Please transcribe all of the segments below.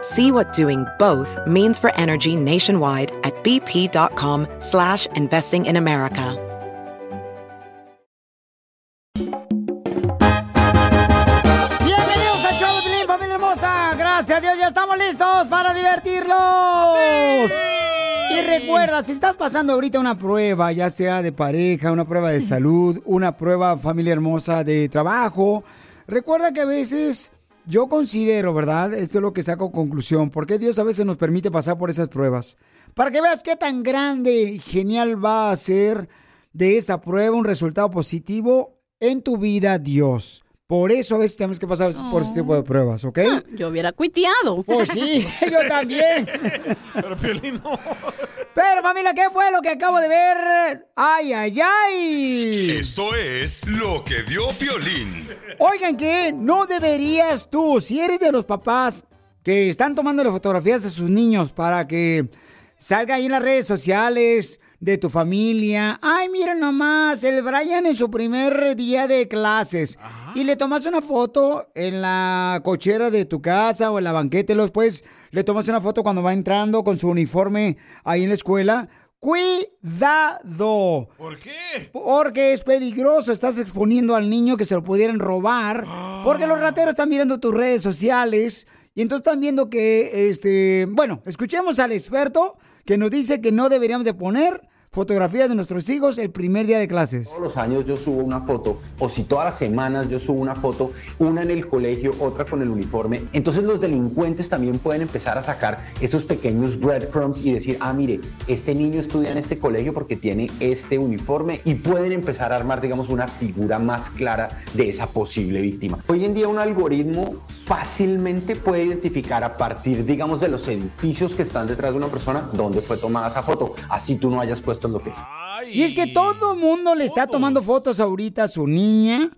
See what doing both means for energy nationwide at bp.com slash investing in America. Bienvenidos de Pilín, familia hermosa. Gracias a Dios, ya estamos listos para divertirlos. Y recuerda, si estás pasando ahorita una prueba, ya sea de pareja, una prueba de salud, una prueba, familia hermosa, de trabajo, recuerda que a veces yo considero, ¿verdad? Esto es lo que saco conclusión. Porque Dios a veces nos permite pasar por esas pruebas. Para que veas qué tan grande y genial va a ser de esa prueba un resultado positivo en tu vida Dios. Por eso a veces tenemos que pasar por este tipo de pruebas, ¿ok? Yo hubiera cuiteado. Pues sí, yo también. Pero Piolín no. Pero familia, ¿qué fue lo que acabo de ver? ¡Ay, ay, ay! Esto es lo que vio Piolín. Oigan que no deberías tú, si eres de los papás que están tomándole fotografías a sus niños para que salga ahí en las redes sociales de tu familia. Ay, miren nomás, el Brian en su primer día de clases. Y le tomas una foto en la cochera de tu casa o en la banqueta y después le tomas una foto cuando va entrando con su uniforme ahí en la escuela. Cuidado. ¿Por qué? Porque es peligroso, estás exponiendo al niño que se lo pudieran robar, porque los rateros están mirando tus redes sociales y entonces están viendo que, este, bueno, escuchemos al experto que nos dice que no deberíamos de poner fotografías de nuestros hijos el primer día de clases. Todos los años yo subo una foto, o si todas las semanas yo subo una foto, una en el colegio, otra con el uniforme. Entonces los delincuentes también pueden empezar a sacar esos pequeños breadcrumbs y decir, ah, mire, este niño estudia en este colegio porque tiene este uniforme y pueden empezar a armar, digamos, una figura más clara de esa posible víctima. Hoy en día un algoritmo fácilmente puede identificar a partir, digamos, de los edificios que están detrás de una persona dónde fue tomada esa foto, así tú no hayas puesto el lo que Y es que todo el mundo le está tomando fotos ahorita a su niña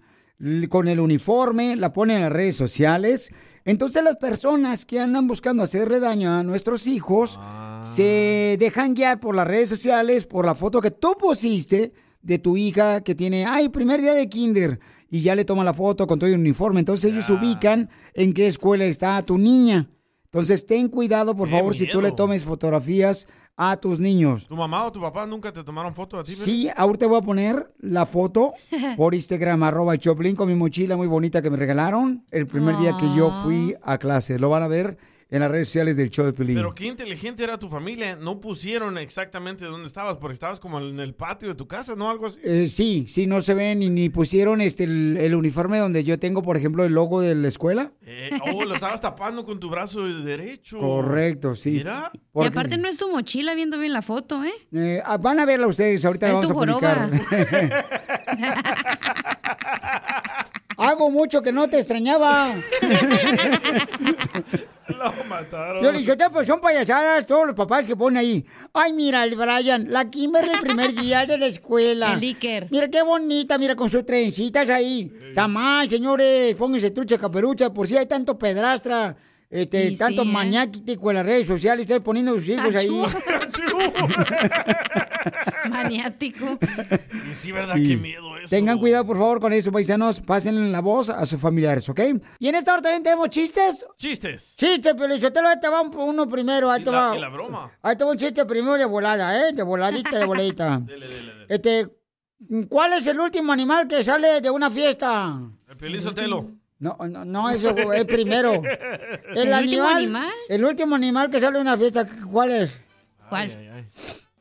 con el uniforme, la pone en las redes sociales. Entonces las personas que andan buscando hacerle daño a nuestros hijos se dejan guiar por las redes sociales, por la foto que tú pusiste de tu hija que tiene, ay, primer día de kinder, y ya le toma la foto con todo el uniforme. Entonces ellos ubican en qué escuela está tu niña. Entonces ten cuidado, por Qué favor, si tú le tomes fotografías a tus niños. ¿Tu mamá o tu papá nunca te tomaron foto a ti? Sí, ahorita voy a poner la foto por Instagram, arroba Choplin, con mi mochila muy bonita que me regalaron el primer día que yo fui a clase. Lo van a ver en las redes sociales del show de Pelín. Pero qué inteligente era tu familia. No pusieron exactamente dónde estabas, porque estabas como en el patio de tu casa, ¿no? Algo así. Eh, sí, sí, no se ven y ni pusieron este el, el uniforme donde yo tengo, por ejemplo, el logo de la escuela. Eh, oh, lo estabas tapando con tu brazo derecho. Correcto, sí. Mira. Y aparte no es tu mochila viendo bien la foto, ¿eh? eh, ah, van a verla ustedes, ahorita la vamos a publicar. Hago mucho que no te extrañaba. Lo mataron. Yo le dije, pues son payasadas todos los papás que ponen ahí. Ay, mira, el Brian, la Kimberly el primer día de la escuela. El Iker. Mira qué bonita, mira con sus trencitas ahí. Está mal, señores, pónganse trucha caperucha, por si hay tanto pedrastra, este, Y tanto sí, ¿eh? maniático en las redes sociales, ustedes poniendo a sus hijos ahí. Maniático. Y sí, ¿verdad? Sí. Qué miedo eso. Tengan cuidado, por favor, con eso, paisanos. Pasen la voz a sus familiares, ¿ok? Y en esta hora también tenemos chistes. Chistes. Chistes, pero yo te lo te va un- uno primero. Ahí te va. la broma. Ahí te va un chiste primero de volada, ¿eh? De voladita, de voladita. Este, ¿cuál es el último animal que sale de una fiesta? El Piolín Sotelo. No, no, no, ese es primero. El, ¿El último animal? El último animal que sale de una fiesta, ¿cuál es? ¿Cuál?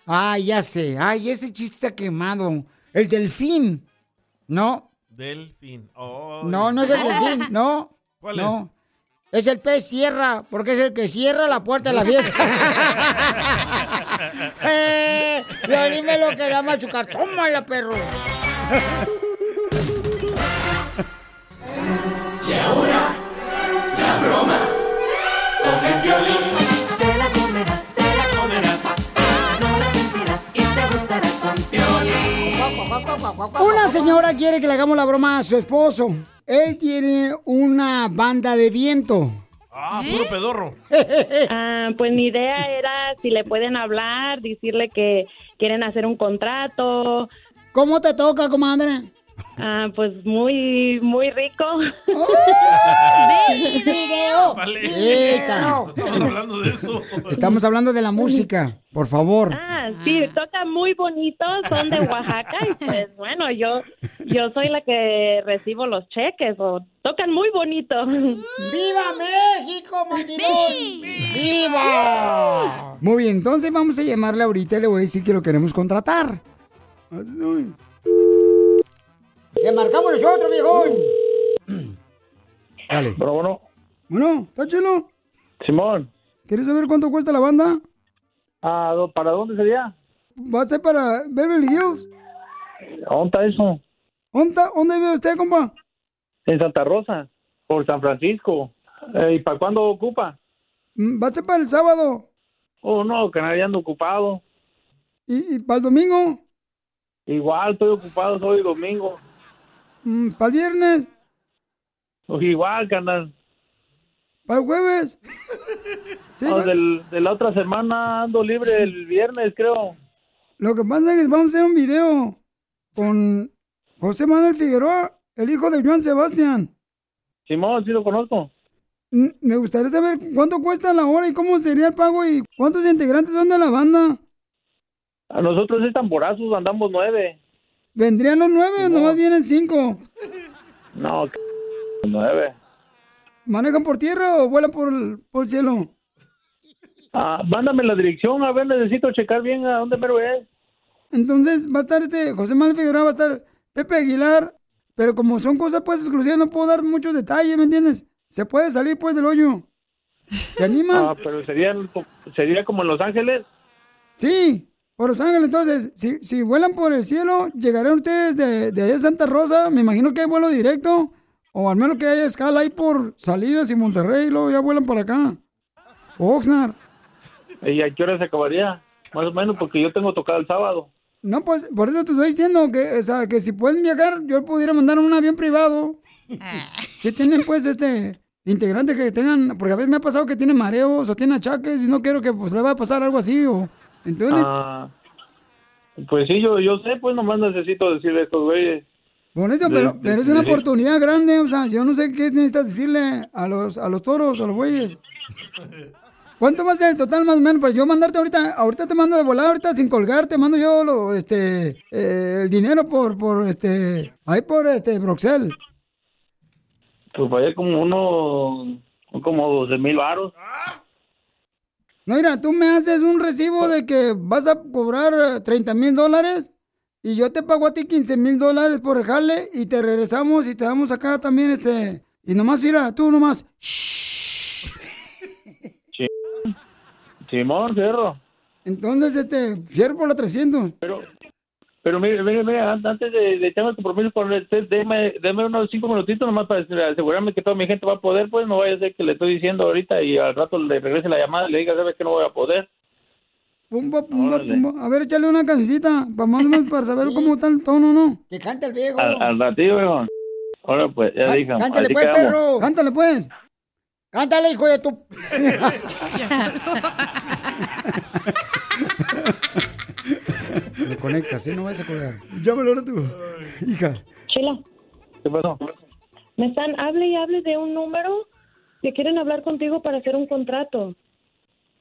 Ay, ya sé. Ay, ese chiste está quemado. El delfín. No, Delfín. Oh, no, no es el delfín, no. ¿Cuál no. Es el pez cierra, porque es el que cierra la puerta de la fiesta. eh, Piolín me lo quería machucar. Tómala, perro. Violín. Te la comerás, te la comerás. No la sentirás y te gustará con violín. Una señora quiere que le hagamos la broma a su esposo. Él tiene una banda de viento. Ah, puro pedorro. Ah, pues mi idea era si le pueden hablar, decirle que quieren hacer un contrato. ¿Cómo te toca, comadre? Ah, pues muy, muy rico. ¡Video! Vale. Eita. Estamos hablando de eso. Estamos hablando de la música, por favor. Ah, sí, toca muy bonito, son de Oaxaca y pues bueno, yo yo soy la que recibo los cheques o tocan muy bonito. ¡Viva México, mandilón! ¡Viva! Muy bien, entonces vamos a llamarle ahorita y le voy a decir que lo queremos contratar. Le marcamos nosotros, viejón. Dale. Pero bueno, Bueno, ¿está chulo? Simón, ¿Quieres saber cuánto cuesta la banda? ah, ¿dó- ¿para dónde sería? Va a ser para Beverly Hills. ¿Dónde está eso? ¿Dónde, dónde vive usted, compa? En Santa Rosa, por San Francisco. Eh, ¿Y para cuándo ocupa? Mm, Va a ser para el sábado. Oh, no, que nadie ando ocupado. ¿Y, y para el domingo? Igual estoy ocupado hoy domingo. Mm, ¿Para el viernes? Pues igual que andan. ¿Para el jueves? Sí, No, va- del- de la otra semana ando libre el viernes, creo. Lo que pasa es que vamos a hacer un video con José Manuel Figueroa, el hijo de Joan Sebastián. Simón, sí lo conozco. Mm, Me gustaría saber cuánto cuesta la hora y cómo sería el pago y cuántos integrantes son de la banda. A nosotros es tamborazos, andamos nueve. ¿Vendrían los nueve o nomás vienen cinco? No, c- nueve. ¿Manejan por tierra o vuelan por el, por el cielo? Ah, mándame la dirección, a ver, necesito checar bien a dónde mero es. Entonces va a estar este José Manuel Figueroa, va a estar Pepe Aguilar, pero como son cosas pues exclusivas no puedo dar muchos detalles, ¿me entiendes? Se puede salir pues del hoyo. ¿Te animas? Ah, pero sería, sería como en Los Ángeles. Sí, por Los Ángeles. Entonces, si, si vuelan por el cielo, llegarán ustedes de, de allá de Santa Rosa. Me imagino que hay vuelo directo. O al menos que haya escala ahí por Salinas y Monterrey. Y luego ya vuelan para acá. O Oxnard. ¿Y a qué hora se acabaría? Más o menos, porque yo tengo tocado el sábado. No, pues por eso te estoy diciendo que, o sea, que si pueden viajar, yo pudiera mandar un avión privado. Si tienen, pues, este, integrantes que tengan, porque a veces me ha pasado que tienen mareos o tienen achaques y no quiero que pues le vaya a pasar algo así. O, entonces, Ah, pues sí, yo, yo sé, pues nomás necesito decirle a estos güeyes. Por eso, pero, de- pero es una de- oportunidad grande, o sea, yo no sé qué necesitas decirle a los, a los toros, a los bueyes. ¿Cuánto va a ser el total más o menos? Pues yo mandarte ahorita, ahorita te mando de volada, ahorita sin colgar, te mando yo lo, este, eh, el dinero por, por, este, ahí por, este, Broxel. Pues vaya como uno, como 12 mil varos. No, mira, tú me haces un recibo de que vas a cobrar 30 mil dólares y yo te pago a ti 15 mil dólares por el jale y te regresamos y te damos acá también, este, y nomás, mira, tú nomás, Simón, Cerro. Entonces, este, cierro por la 300. Pero, pero mire, mire, mire, an- antes de, de echarme el compromiso con usted, déme, déme unos cinco minutitos nomás para asegurarme que toda mi gente va a poder, pues no vaya a ser que le estoy diciendo ahorita y al rato le regrese la llamada y le diga, ¿sabes que no voy a poder? Pumba, pumba, pumba. A ver, échale una cancioncita para más o menos para saber cómo está el tono, ¿no? Que cante el viejo. Al, al ratito, viejo. Ahora pues, ya dije. Cántale así pues, quedamos. perro. Cántale pues. Cántale, hijo de tu... Me conectas, ¿eh? No vas a colgar. Llámalo ahora tú. Hija. Chela, ¿Qué pasó? me están, hable y hable de un número que quieren hablar contigo para hacer un contrato.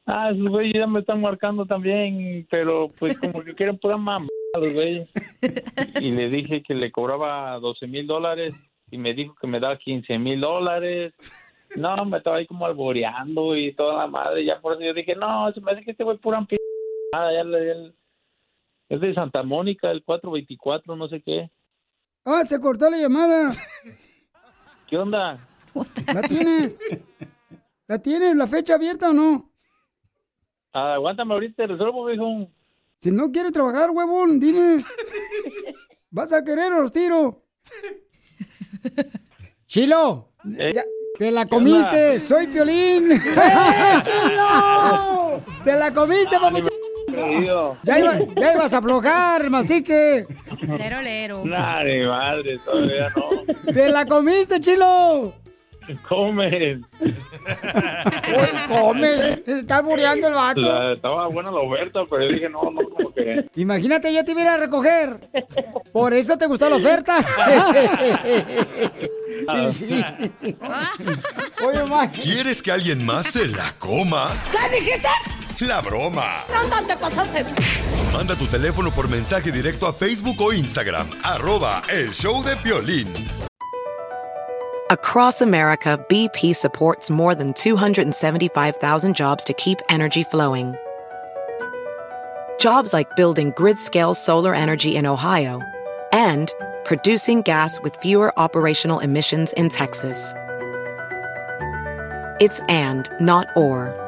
Ah, esos güeyes ya me están marcando también, pero pues como que quieren pura mamá, los güeyes. Y le dije que le cobraba 12 mil dólares y me dijo que me daba 15 mil dólares. No, me estaba ahí como alboreando y toda la madre. Ya por eso yo dije, no, se me hace que este güey pura p... Ya le... Es de Santa Mónica, el 424, no sé qué. Ah, se cortó la llamada. ¿Qué onda? ¿La tienes? ¿La tienes? ¿La fecha abierta o no? Ah, aguántame ahorita, te resuelvo, viejo. Si no quieres trabajar, huevón, dime. ¿Vas a querer o los tiro? Chilo, ya- te la comiste, soy Piolín. ¡Eh, Chilo! ¡Te la comiste, papuchón! Ya, iba- ya ibas a aflojar mastique. Lero, lero. Nah, madre, todavía no. ¡Te la comiste, Chilo! Comes. Comes, está bureando el vato. La- estaba buena la oferta, pero yo dije, no, no, como que... Imagínate, yo te iba a ir a recoger. Por eso te gustó la oferta. Sí. Oye, ma. ¿Quieres que alguien más se la coma? ¿Qué dijiste? La broma. ¿Dónde te pasaste? Manda tu teléfono por mensaje directo a Facebook o Instagram. Arroba El Show de Piolín. Across America, BP supports more than 275,000 jobs to keep energy flowing. Jobs like building grid scale solar energy in Ohio and producing gas with fewer operational emissions in Texas. It's and, not or.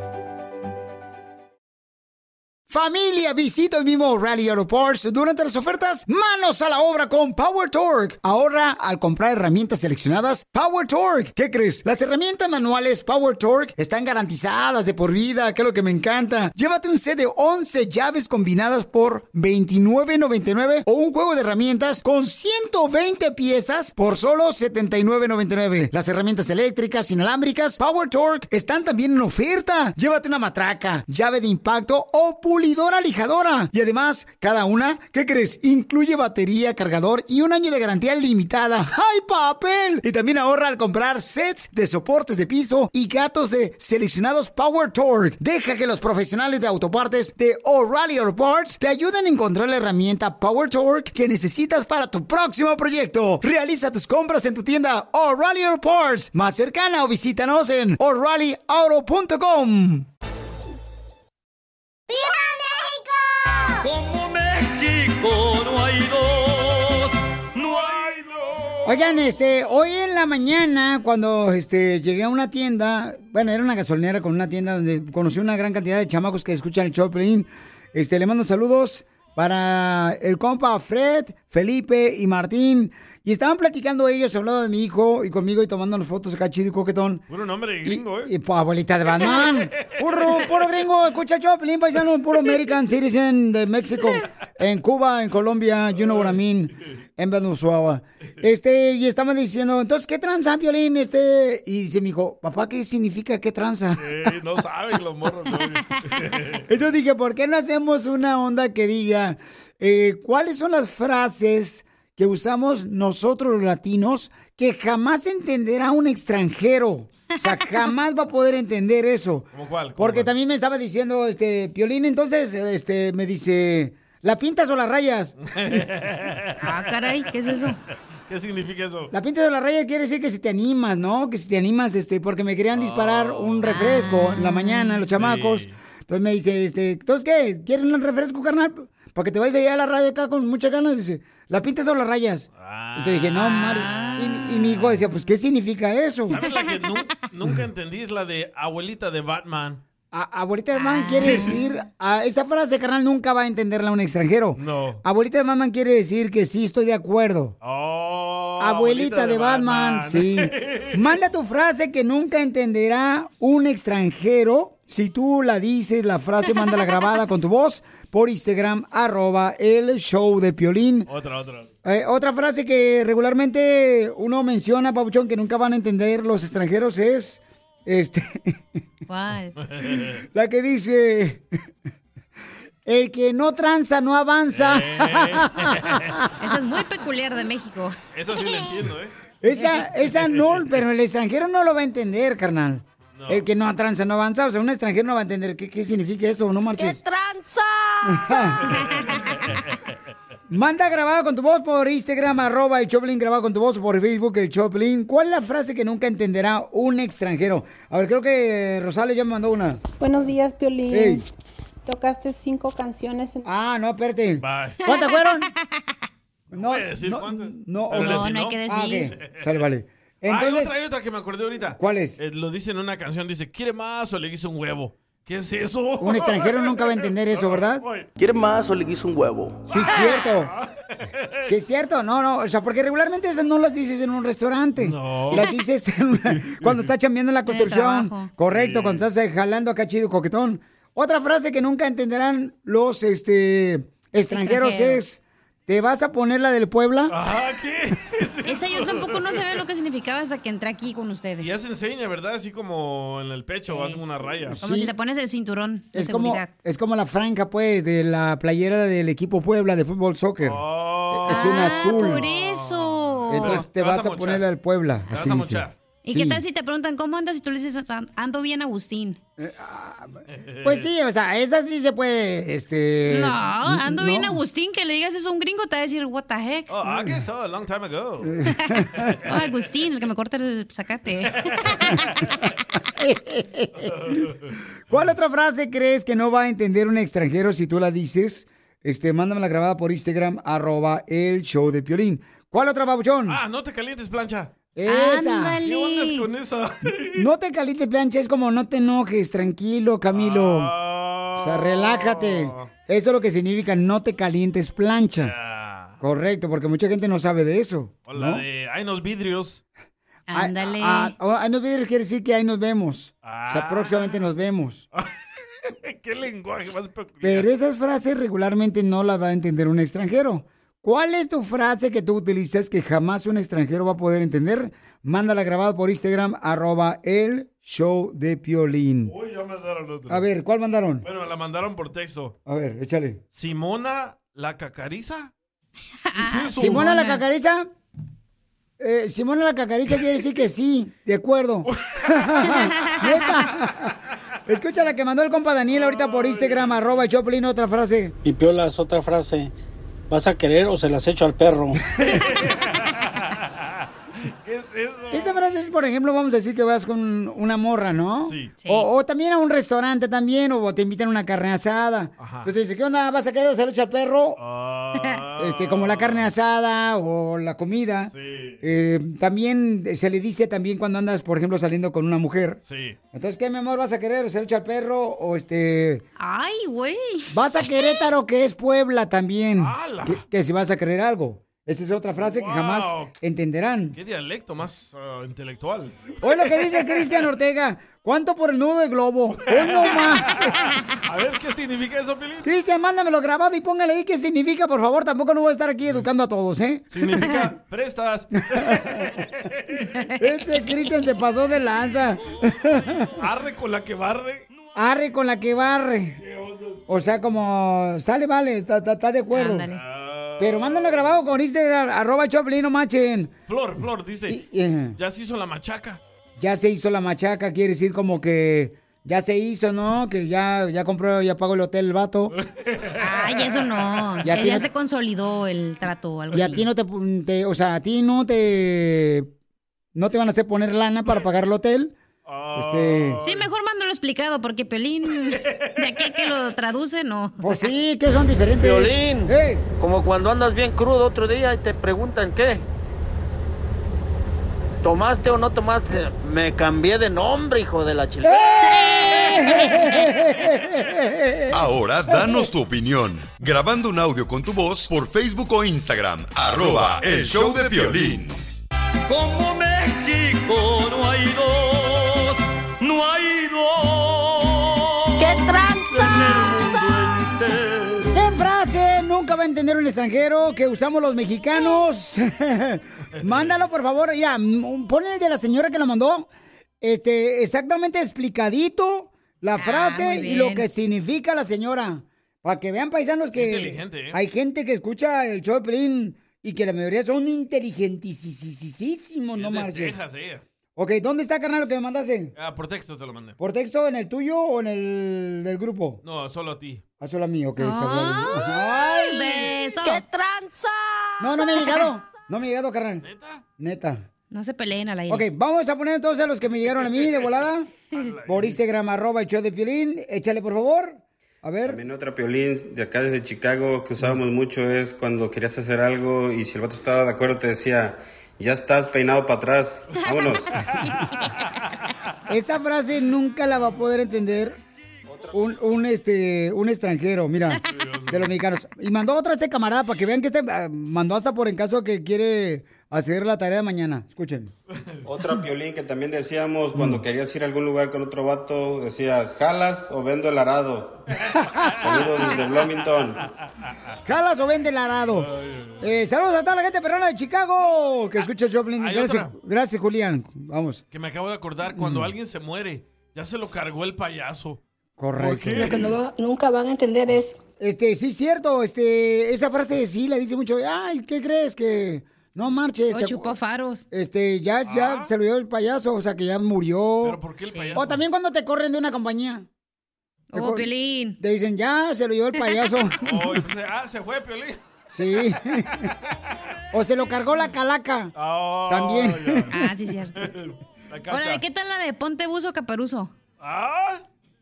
Familia, visita el mismo Rally Auto Parts durante las ofertas. Manos a la obra con Power Torque. Ahorra al comprar herramientas seleccionadas Power Torque. ¿Qué crees? Las herramientas manuales Power Torque están garantizadas de por vida, que es lo que me encanta. Llévate un set de 11 llaves combinadas por $29.99 o un juego de herramientas con 120 piezas por solo $79.99. Las herramientas eléctricas inalámbricas Power Torque están también en oferta. Llévate una matraca, llave de impacto o lijadora. Y además, cada una, ¿qué crees? Incluye batería, cargador y un año de garantía limitada. ¡Ay, papel! Y también ahorra al comprar sets de soportes de piso y gatos de seleccionados Power Torque. Deja que los profesionales de autopartes de O'Reilly Auto Parts te ayuden a encontrar la herramienta Power Torque que necesitas para tu próximo proyecto. Realiza tus compras en tu tienda O'Reilly Auto Parts más cercana o visítanos en o'ReillyAuto.com. Como México no hay dos, no hay dos. Oigan, este, hoy en la mañana, cuando este, llegué a una tienda, bueno, era una gasolinera con una tienda donde conocí una gran cantidad de chamacos que escuchan el Choplin. Este, le mando saludos para el compa Fred, Felipe y Martín. Y estaban platicando ellos, hablando de mi hijo y conmigo y tomándonos fotos acá chido y coquetón. Puro nombre gringo, ¿eh? Y pues, abuelita de Batman. Puro, puro gringo, escucha Choplin, paisano, puro American Citizen de México. En Cuba, en Colombia, you know what I mean. En Venezuela. Este, y estaban diciendo, entonces, ¿qué tranza, Piolín? Este, y dice mi hijo, papá, ¿qué significa qué tranza? Eh, no saben los morros. ¿no? Entonces dije, ¿por qué no hacemos una onda que diga eh, cuáles son las frases que usamos nosotros los latinos que jamás entenderá un extranjero? O sea, jamás va a poder entender eso. ¿Cómo cuál? ¿Cómo Porque cuál? también me estaba diciendo, este, Piolín, entonces, este, me dice, ¿la pintas o la rayas? Ah, caray, ¿qué es eso? ¿Qué significa eso? La pinta de la raya quiere decir que si te animas, ¿no? Que si te animas, este, porque me querían disparar un refresco en la mañana, los chamacos. Entonces me dice, este, ¿entonces qué? ¿Quieres un refresco, carnal? Para que te vayas allá a la radio acá con muchas ganas. Dice, ¿la pintas o la rayas? Entonces dije, no, Mari. Y, y mi hijo decía, pues, ¿qué significa eso? ¿Sabes la que nu- nunca entendí? Es la de abuelita de Batman. A- abuelita de man quiere decir, a esa frase, carnal, nunca va a entenderla un extranjero. No. Abuelita de Batman quiere decir que sí, estoy de acuerdo. Oh, Abuelita de Batman, sí. Manda tu frase que nunca entenderá un extranjero. Si tú la dices, la frase, mándala grabada con tu voz por Instagram, arroba el show de Piolín. Otra, otra. Eh, otra frase que regularmente uno menciona, Pabuchón, que nunca van a entender los extranjeros es, este, ¿Cuál? la que dice, el que no tranza no avanza. Esa es muy peculiar de México. Eso sí lo entiendo, ¿eh? Esa, esa no, pero el extranjero no lo va a entender, carnal. El que no tranza no avanza. O sea, un extranjero no va a entender qué, qué significa eso, no marches. tranza! Manda grabado con tu voz por Instagram, arroba el Choplin, grabado con tu voz por Facebook, el Choplin. ¿Cuál es la frase que nunca entenderá un extranjero? A ver, creo que Rosales ya me mandó una. Buenos días, Piolín. Ey. Tocaste cinco canciones en... Ah, no, espérate. Bye. ¿Cuántas fueron? No, decir no, cuántas. no, Pero ok. le atinó. Ah. Sale, vale. Hay Entonces, otra, hay otra que me acordé ahorita. ¿Cuál es? Eh, lo dice en una canción, dice, ¿quiere más o le hizo un huevo? ¿Qué es eso? un extranjero nunca va a entender eso, ¿verdad? ¿Quiere más o le quiso un huevo? Sí, es cierto. Sí, es cierto. No, no. O sea, porque regularmente esas no las dices en un restaurante. No. Las dices en una- cuando estás chambeando en la construcción. Correcto, cuando estás eh, jalando acá chido coquetón. Otra frase que nunca entenderán los este, extranjeros Extranjeros. es: ¿te vas a poner la del Puebla? Ah, ¿qué? Esa yo tampoco no sabía lo que significaba hasta que entré aquí con ustedes. Y ya se enseña, ¿verdad? Así como en el pecho, hacen una raya. Como Sí. si te pones el cinturón de Es como, seguridad. es como la franca, pues, de la playera del equipo Puebla de fútbol soccer. Oh. Es un Ah, azul. por eso. Entonces te Te vas vas a poner la del Puebla. Te vas Así a dice. ¿Y Sí. qué tal si te preguntan cómo andas y tú le dices, ando bien, Agustín? Pues sí, o sea, esa sí se puede, este... no, ando bien, no. Agustín. Que le digas eso a un gringo, te va a decir, what the heck. Oh, I guess so, a long time ago. Oh, Agustín, el que me corta el zacate. ¿Cuál otra frase crees que no va a entender un extranjero si tú la dices? Este, mándame la grabada por Instagram, arroba el show de Piolín. ¿Cuál otra, babuchón? Ah, no te calientes, plancha. Esa. ¿Qué con esa? No te calientes, plancha, es como no te enojes, tranquilo, Camilo. Ah. O sea, relájate. Eso es lo que significa no te calientes, plancha. Correcto, porque mucha gente no sabe de eso. O la ¿no? de, hay unos vidrios. Ándale. Ah, ah, ahí nos quiere decir que ahí nos vemos. O sea, próximamente nos vemos. ¿Qué lenguaje más peculiar? Pero esas frases regularmente no las va a entender un extranjero. ¿Cuál es tu frase que tú utilizas que jamás un extranjero va a poder entender? Mándala grabada por Instagram, arroba el show de Piolín. Uy, ya mandaron otro. A ver, ¿cuál mandaron? Bueno, me la mandaron por texto. A ver, échale. ¿Simona la cacariza? ¿Simona la cacariza? Eh, Simona la cacariza quiere decir que sí, de acuerdo. Neta. Escucha la que mandó el compa Daniel ahorita por Instagram, arroba el Choplin, otra frase. Y Piolas, otra frase. ¿Vas a querer o se las echo al perro? Esa frase es, por ejemplo, vamos a decir que vas con una morra, ¿no? Sí. Sí. O, o también a un restaurante también, o te invitan a una carne asada. Ajá. Entonces dice, ¿qué onda? ¿Vas a querer echa al perro? Ah. Este, como la carne asada o la comida. Sí. Eh, también se le dice también cuando andas, por ejemplo, saliendo con una mujer. Sí. Entonces, ¿qué, mi amor, vas a querer echa al perro? O este... Ay, güey. Vas a Querétaro, que es Puebla también. ¡Hala! Que, que si vas a querer algo. Esa es otra frase que jamás entenderán. ¿Qué dialecto más ah, intelectual? Oye lo que dice Cristian Ortega. ¿Cuánto por el nudo de globo? ¡Oh, no más! A ver, ¿qué significa eso, Pilín? Cristian, mándamelo grabado y póngale ahí qué significa, por favor. Tampoco no voy a estar aquí educando a todos, ¿eh? Significa prestas. Ese Cristian se pasó de lanza. Arre con la que barre. Arre con la que barre. O sea, como sale, vale, está, está- está de acuerdo. Ándale. Pero mándalo grabado con Instagram, arroba Choplin, no machen. Flor, Flor, dice. Y- y- Ya se hizo la machaca. ya se hizo la machaca, quiere decir como que ya se hizo, ¿no? Que ya, ya compró, ya pagó el hotel el vato. Ay, eso no. Ya Ya, se consolidó el trato o algo Y a ti no te, te- o sea, a ti no te, no te van a hacer poner lana para pagar el hotel. Este, Sí, mejor mándalo explicado, porque Pelín, de aquí que lo traduce, no. pues sí, que son diferentes. Violín. ¡Ey! Como cuando andas bien crudo otro día y te preguntan qué. ¿Tomaste o no tomaste? Me cambié de nombre, hijo de la chile. Ahora danos tu opinión. Grabando un audio con tu voz por Facebook o Instagram. Arroba el show de violín. Como México no hay dos. ¡Qué tranza! ¿Qué frase nunca va a entender un extranjero que usamos los mexicanos? Mándalo, por favor. Ya, mm, pon el de la señora que lo mandó. Este, exactamente explicadito la frase Ah, y lo que significa la señora. Para que vean, paisanos, que inteligente, ¿eh? hay gente que escucha el show de Pelín y que la mayoría son inteligentísimos, no marches. Texas, ella. Ok, ¿dónde está, carnal, lo que me mandaste? Ah, por texto te lo mandé. ¿Por texto en el tuyo o en el del grupo? No, solo a ti. Ah, solo a mí, ok. está Ay. Ay. ¡Qué tranza! No, no me ha llegado. No me ha llegado, carnal. ¿Neta? Neta. No se peleen al aire. Ok, vamos a poner entonces a los que me llegaron a mí de volada. Por Instagram, arroba el show de Piolín. Échale, por favor. A ver. También otra piolín de acá desde Chicago que usábamos mucho es cuando querías hacer algo y si el vato estaba de acuerdo te decía, ya estás peinado para atrás, vámonos. Esa frase nunca la va a poder entender un, un, este, un extranjero, mira, de los mexicanos. Y mandó otra este camarada para que vean que este ah, mandó hasta por en caso que quiere hacer la tarea de mañana. Escuchen. Otra piolín que también decíamos cuando querías ir a algún lugar con otro vato, decías, ¿jalas o vendo el arado? Saludos desde Bloomington. ¿Jalas o vende el arado? Eh, saludos a toda la gente perrona de Chicago que escucha Joplin. Gracias, otra. gracias, Julián. Vamos. Que me acabo de acordar, cuando Mm. alguien se muere, ya se lo cargó el payaso. Correcto. Lo que no va- nunca van a entender es... Este, sí, cierto, este, esa frase sí la dice mucho. Ay, ¿qué crees? Que no marches. O te- chupó faros. Este, ya, ya se lo dio el payaso, o sea que ya murió. ¿Pero por qué el payaso? O también cuando te corren de una compañía. Oh, Piolín. Te dicen, ya, se lo llevó el payaso. Oh, ah, se fue, Piolín. sí. o se lo cargó la calaca. Oh, También. ya. Ah, sí, cierto. Ahora, ¿qué tal la de ponte buzo caperuzo? Ah,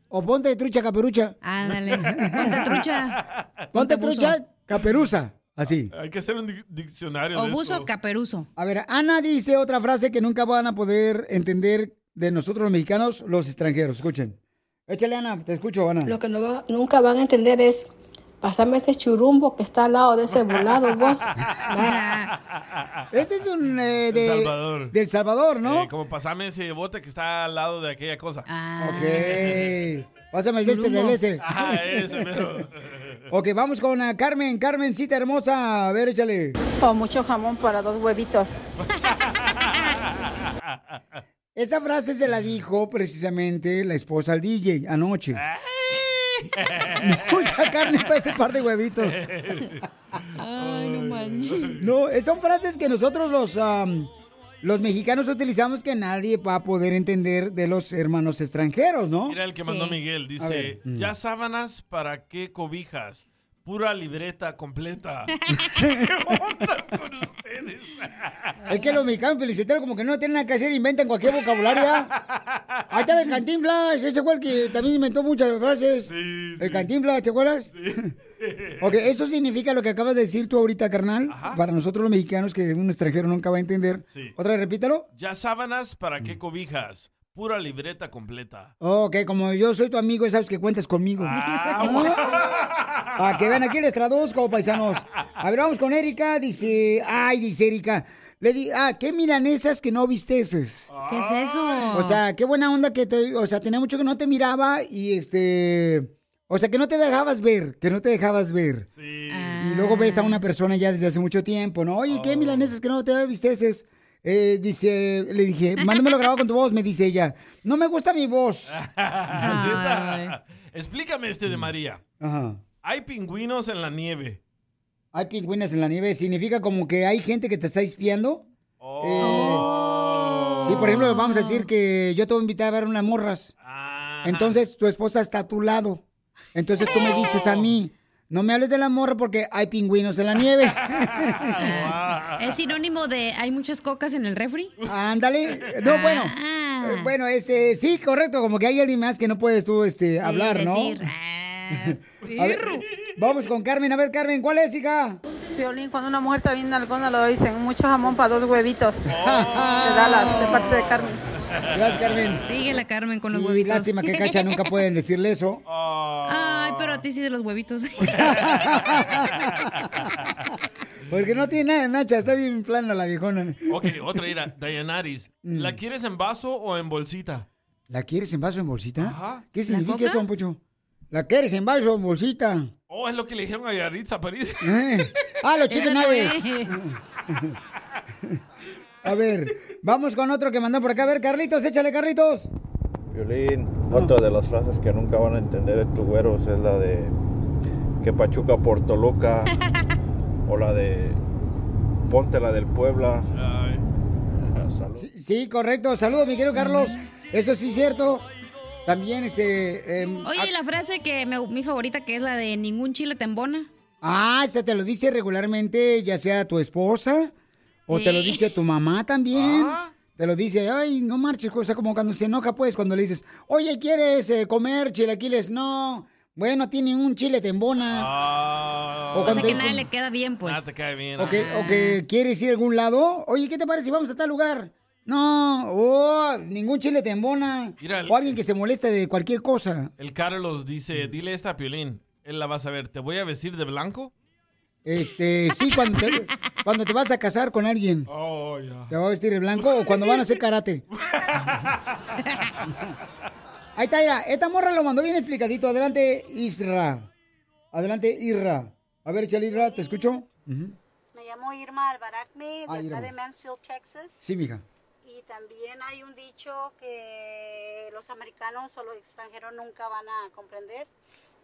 O ponte trucha caperucha. Ándale. Ponte trucha. Ponte trucha caperuza. Así. hay que hacer un di- diccionario O de buzo esto. caperuzo. A ver, Ana dice otra frase que nunca van a poder entender de nosotros los mexicanos, los extranjeros. Escuchen. Échale, Ana, te escucho, Ana. Lo que no va- nunca van a entender es... Pasame ese churumbo que está al lado de ese volado, vos. Este es un eh, de, Salvador. del Salvador, ¿no? Eh, como pasame ese bote que está al lado de aquella cosa. Ah. Ok. Pásame el de este del ese. Ah, ese, pero. Ok, vamos con ah, Carmen. Carmencita hermosa. A ver, échale. O mucho jamón para dos huevitos. Esa frase se la dijo precisamente la esposa al DJ anoche. Mucha carne para este par de huevitos. Ay, no manches. No, eh, son frases que nosotros los, los mexicanos utilizamos que nadie va a poder entender de los hermanos extranjeros, ¿no? Mira el que Sí. mandó Miguel. Dice. Mm. ya sábanas, ¿para qué cobijas? Pura libreta completa. ¿Qué ondas con ustedes? Es que los mexicanos felicitaron como que no tienen nada que hacer, inventan cualquier vocabulario. Ahí está el Cantinflas, ese el que también inventó muchas frases. Sí, El Cantinflas, ¿te acuerdas? Ok, eso significa lo que acabas de decir tú ahorita, carnal. Para nosotros los mexicanos que un extranjero nunca va a entender. Sí. Otra vez, repítalo. Ya sábanas, ¿para qué cobijas? Pura libreta completa. Ok, como yo soy tu amigo, ya sabes que cuentas conmigo. Ah, Para que vean, aquí les traduzco, paisanos. A ver, vamos con Erika. Dice, ay, dice Erika. Le di, ah, ¿qué milanesas que no visteces? ¿Qué es eso? O sea, qué buena onda que te, o sea, tenía mucho que no te miraba y este, o sea, que no te dejabas ver, que no te dejabas ver. sí. Y luego ves a una persona ya desde hace mucho tiempo, ¿no? Oye, ¿qué milanesas que no te visteces? Eh, dice, le dije, mándamelo grabado con tu voz, me dice ella. No me gusta mi voz. Explícame este de Mm. María. Ajá. Hay pingüinos en la nieve. Hay pingüinas en la nieve, significa como que hay gente que te está espiando. Oh. Sí, por ejemplo, vamos a decir que yo te voy a invitar a ver unas morras. Ah. Entonces tu esposa está a tu lado. Entonces tú me dices a mí, no me hables de la morra porque hay pingüinos en la nieve. ¿Es sinónimo de hay muchas cocas en el refri? Ándale. No, bueno. Ah. eh, Bueno, este, sí, correcto, como que hay alguien más que no puedes tú este, Sí, hablar, ¿no? decir, ah, ver, vamos con Carmen. A ver, Carmen, ¿cuál es, hija? Violín, cuando una mujer está bien nalgona lo dicen, mucho jamón para dos huevitos. De Dallas, de parte de Carmen. Gracias, Carmen. Sigue la Carmen con los Sí, huevitos. lástima que Cacha nunca pueden decirle eso. Ay, pero a ti sí de los huevitos. Porque no tiene nada de nacha, está bien plana la viejona. Ok, otra ira. Dayanaris. Mm. ¿La quieres en vaso o en bolsita? ¿La quieres en vaso o en bolsita? Ajá. ¿Qué significa eso, don Pocho? ¿La quieres en vaso o en bolsita? Oh, es lo que le dijeron a Yaritza París. Eh. Ah, los no nuggets. A ver, vamos con otro que mandó por acá. A ver, Carlitos, échale, Carlitos. Violín, otra de las frases que nunca van a entender estos güeros es la de que Pachuca por Toluca o la de ponte la del Puebla. Sí, sí, correcto. Saludos, mi querido Carlos. Eso sí es cierto. También, este... em, Oye, y la frase que me- mi favorita, que es la de ningún chile te embona. Ah, ¿eso te lo dice regularmente, ya sea tu esposa? ¿O te lo dice tu mamá también? Te lo dice, ay, no marches, o sea, como cuando se enoja, pues, cuando le dices, oye, ¿quieres eh, comer chilaquiles? No, bueno, tiene un chile tembona. Ah. O O cuando sea que dicen- nada le queda bien, pues. Ah, te cae bien. O que, o que quieres ir a algún lado. Oye, ¿qué te parece si vamos a tal lugar? No, oh, ningún chile te embona. Mira, el- O alguien que se moleste de cualquier cosa. El Carlos dice, dile esta a Piolín. Él la va a saber. ¿Te voy a vestir de blanco? Este, sí, cuando te, cuando te vas a casar con alguien. Oh. ¿Te va a vestir de blanco o cuando van a hacer karate? Ahí está, mira, esta morra lo mandó bien explicadito. Adelante, Isra. Adelante, Isra. A ver, échale, Isra, ¿te escucho? Me llamo Irma Albaracme, de Ah, acá Irma. de Mansfield, Texas. Sí, mija. Y también hay un dicho que los americanos o los extranjeros nunca van a comprender,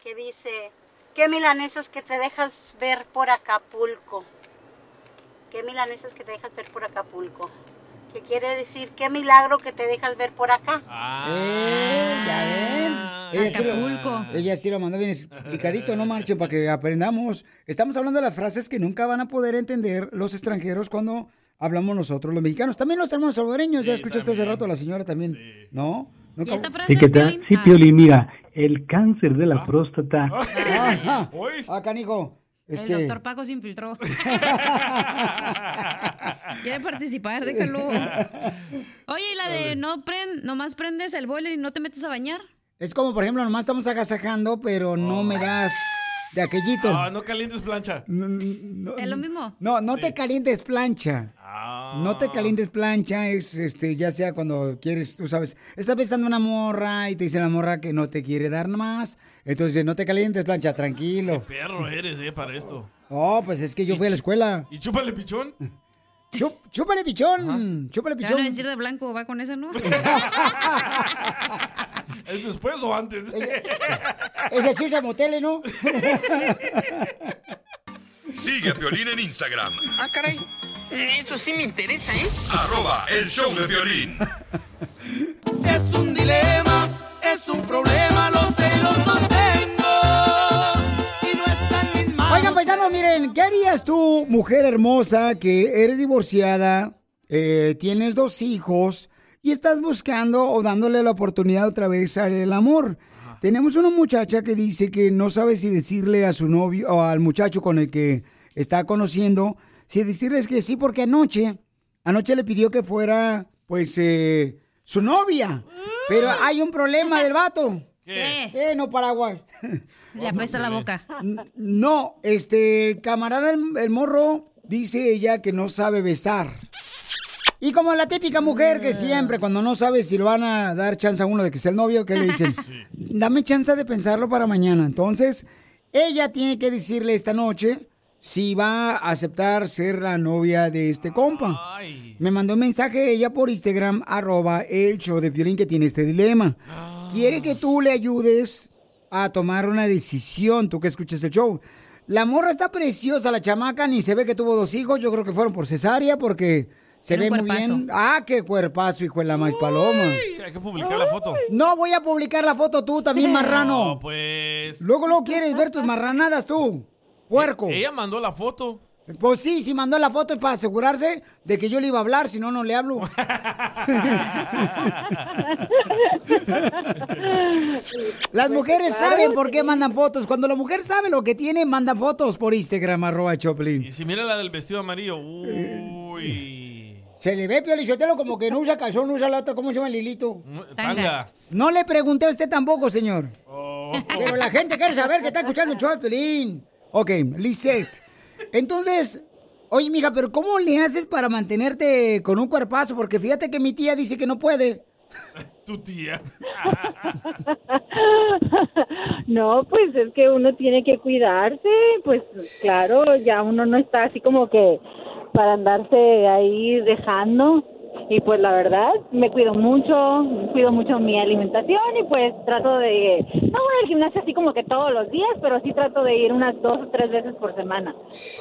que dice, ¿qué milanesas que te dejas ver por Acapulco? ¿Qué milanesas que te dejas ver por Acapulco? Que quiere decir, ¿qué milagro que te dejas ver por acá? Eh, ya ven. Ella sí, Acapulco. lo, ella sí lo mandó bien explicadito, no marchen, para que aprendamos. Estamos hablando de las frases que nunca van a poder entender los extranjeros cuando hablamos nosotros, los mexicanos. También los hermanos salvadoreños, ya escuchaste hace rato a la señora también, ¿no? ¿No? Sí, ¿qué tal? Sí, Piolín, mira, el cáncer de la próstata. Ajá. Ah, canijo. El Este, doctor Paco se infiltró. Quiere participar, déjalo. Oye, ¿y la de no prend, nomás prendes el boiler y no te metes a bañar? es como, por ejemplo, nomás estamos agasajando, pero no me das de aquellito. Ah, no calientes plancha. ¿Es lo mismo? No, no te calientes plancha. No te calientes plancha, es este, ya sea cuando quieres, tú sabes, estás besando una morra y te dice la morra que no te quiere dar más. Entonces, no te calientes plancha, tranquilo. Perro eres, eh, para esto. Oh, pues es que yo fui a la escuela. ¿Y chúpale pichón? Chup- chúpale pichón, chúpale Te van a pichón. decir de blanco, va con esa, ¿no? ¿Es después o antes? Ese chucha motele, ¿no? Sigue a Piolín en Instagram, Ah, caray. Eso sí me interesa, ¿eh? arroba el show de violín. Es un dilema, es un problema, los celos los tengo. Y no están mis manos. Oigan, paisanos, miren, ¿qué harías tú, mujer hermosa, que eres divorciada, eh, tienes dos hijos y estás buscando o dándole la oportunidad otra vez al amor? Tenemos una muchacha que dice que no sabe si decirle a su novio o al muchacho con el que está conociendo, si decirles que sí, porque anoche, anoche le pidió que fuera, pues, eh, su novia. Pero hay un problema del vato. ¿Qué? Eh, no paraguas. Le apesta la boca. No, este, el camarada, el, el morro, dice ella que no sabe besar. Y como la típica mujer que siempre, cuando no sabe si lo van a dar chance a uno de que sea el novio, que le dicen, dame chance de pensarlo para mañana. Entonces, ella tiene que decirle esta noche si va a aceptar ser la novia de este compa. Me mandó un mensaje ella por Instagram, arroba el show de Piolín que tiene este dilema. Quiere que tú le ayudes a tomar una decisión, tú que escuches el show. La morra está preciosa, la chamaca, ni se ve que tuvo dos hijos, yo creo que fueron por cesárea porque se ve muy bien. Ah, qué cuerpazo, hijo de la más paloma. Hay que publicar la foto. No voy a publicar la foto tú también, marrano. No, pues. Luego, luego quieres ver tus marranadas tú, puerco. Ella mandó la foto. Pues sí, si mandó la foto es para asegurarse de que yo le iba a hablar, si no, no le hablo. Las mujeres Claro, saben por qué mandan fotos. Cuando la mujer sabe lo que tiene, manda fotos por Instagram, arroba Choplin. Y si mira la del vestido amarillo, uy. Se le ve Piolichotelo como que no usa calzón, no usa la otra, ¿cómo se llama Lilito? Tanga. No le pregunté a usted tampoco, señor. Pero la gente quiere saber que está escuchando el show de Piolín. Ok, Lisette. Entonces, oye, mija, pero ¿cómo le haces para mantenerte con un cuerpazo? Porque fíjate que mi tía dice que no puede. Tu tía. No, pues es que uno tiene que cuidarse, pues claro, ya uno no está así como que para andarse ahí dejando y pues la verdad me cuido mucho, cuido mucho mi alimentación y pues trato de, no voy al gimnasio así como que todos los días, pero sí trato de ir unas dos o tres veces por semana.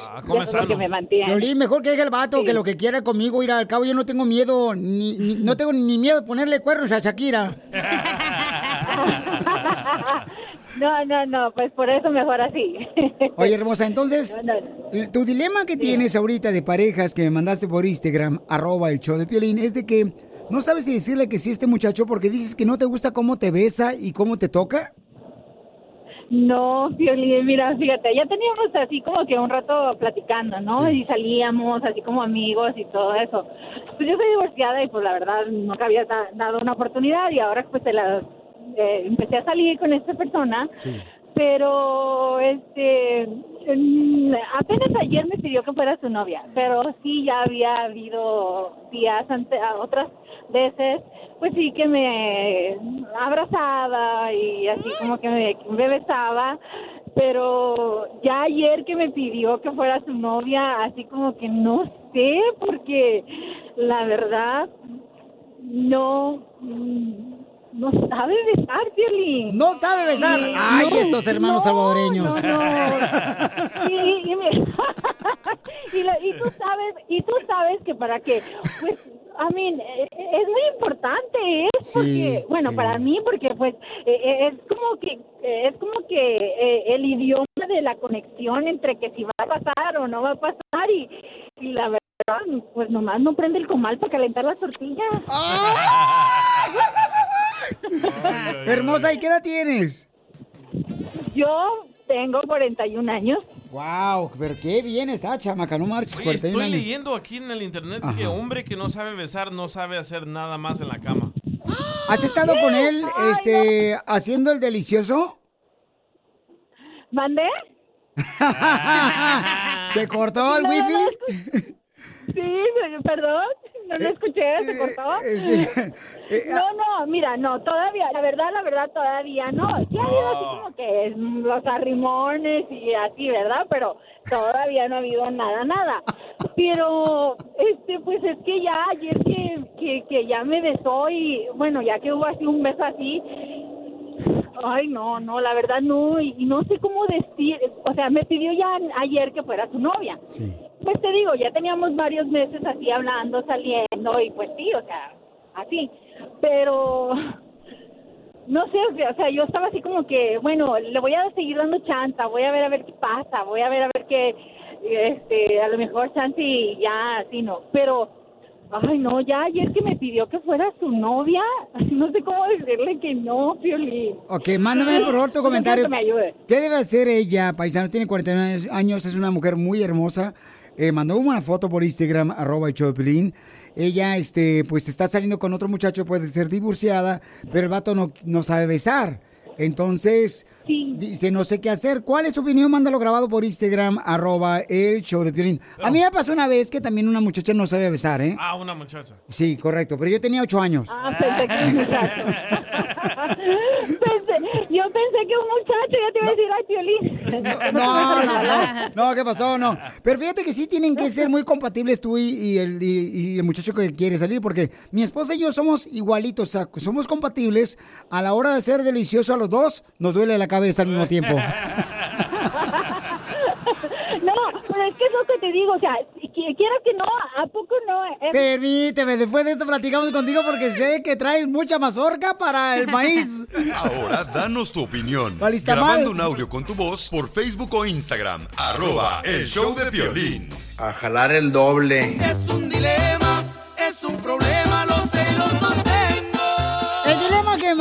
Ah, Y eso es lo que me mantiene. Mejor que deje el vato, que lo que quiera conmigo ir al cabo. Yo no tengo miedo, ni, ni- no tengo ni miedo de ponerle cuernos a Shakira. No, no, no, pues por eso mejor así. Oye, hermosa, entonces, No, no. tu dilema que tienes ahorita de parejas que me mandaste por Instagram, arroba el show de Piolín, es de que no sabes si decirle que sí a este muchacho porque dices que no te gusta cómo te besa y cómo te toca. No, Piolín, mira, fíjate, ya teníamos así como que un rato platicando, ¿no? Y salíamos así como amigos y todo eso. Pues yo soy divorciada y pues la verdad nunca había da- dado una oportunidad y ahora pues te la, eh, empecé a salir con esta persona. Pero, este, apenas ayer me pidió que fuera su novia, pero sí ya había habido días ante, otras veces, pues sí que me abrazaba y así como que me, me besaba, pero ya ayer que me pidió que fuera su novia, así como que no sé, porque la verdad no mm, no sabe besar, Piolín. No sabe besar. Ay, estos hermanos salvadoreños. No, no. Y, y me- y lo- y tú sabes, y tú sabes que para que, pues, a mí es muy importante, ¿eh? Sí, Porque, bueno, sí. para mí, porque pues eh, eh, es como que eh, es como que eh, el idioma de la conexión entre que si va a pasar o no va a pasar y, y la verdad, pues nomás no prende el comal para calentar las tortillas. Hermosa, ¿y qué edad tienes? Yo tengo 41 años. Wow, pero qué bien está, chamaca, no marches, Oye, 41 estoy años. leyendo aquí en el internet Ajá. que hombre que no sabe besar no sabe hacer nada más en la cama. ¿Has estado con él, este, haciendo el delicioso? ¿Mandé? ¿Se cortó el No, wifi? Sí, perdón, no lo escuché, se cortó. eh, sí. No, no, mira, no, todavía, la verdad, la verdad, todavía no. Sí ha habido así como que los arrimones y así, ¿verdad? Pero todavía no ha habido nada, nada. Pero, este, pues es que ya ayer que, que, que ya me besó y, bueno, ya que hubo así un beso así, Ay, no, no, la verdad no, y, y no sé cómo decir, o sea, me pidió ya ayer que fuera su novia. Sí. Pues te digo, ya teníamos varios meses así hablando, saliendo, y pues sí, o sea, así. Pero, no sé, o sea, yo estaba así como que, bueno, le voy a seguir dando chance, voy a ver a ver qué pasa, voy a ver a ver qué, este, a lo mejor chance y ya, así no. Pero, ay, no, ya ayer que me pidió que fuera su novia, no sé cómo decirle que no, Piolín. Ok, mándame por favor tu comentario. que me ayude. ¿Qué debe hacer ella, paisano? Tiene 41 años, es una mujer muy hermosa. Eh, mandó una foto por Instagram, arroba Piolín. Ella, este, pues está saliendo con otro muchacho, puede ser divorciada, pero el vato no, no sabe besar. Entonces, dice, no sé qué hacer. ¿Cuál es su opinión? Mándalo grabado por Instagram, arroba el show de Piolín. A mí me pasó una vez que también una muchacha no sabía besar, ¿eh? Ah, una muchacha. Sí, correcto, pero yo tenía ocho años. Ah, pensé que un muchacho. Yo pensé que un muchacho, ya te iba a decir, ay, Piolín. No, no, no, no, ¿qué pasó? No. Pero fíjate que sí tienen que ser muy compatibles tú y, y el, y- y el muchacho que quiere salir, porque mi esposa y yo somos igualitos, o sea, somos compatibles. A la hora de ser delicioso a los dos, nos duele la cabeza al mismo tiempo. Es que es lo que te digo, o sea, si qui- quieras que no, ¿a poco no? Es- Permíteme, después de esto platicamos contigo porque sé que traes mucha mazorca para el maíz. Ahora danos tu opinión. Grabando un audio con tu voz por Facebook o Instagram. Arroba el show de violín. A jalar el doble. Es un dilema,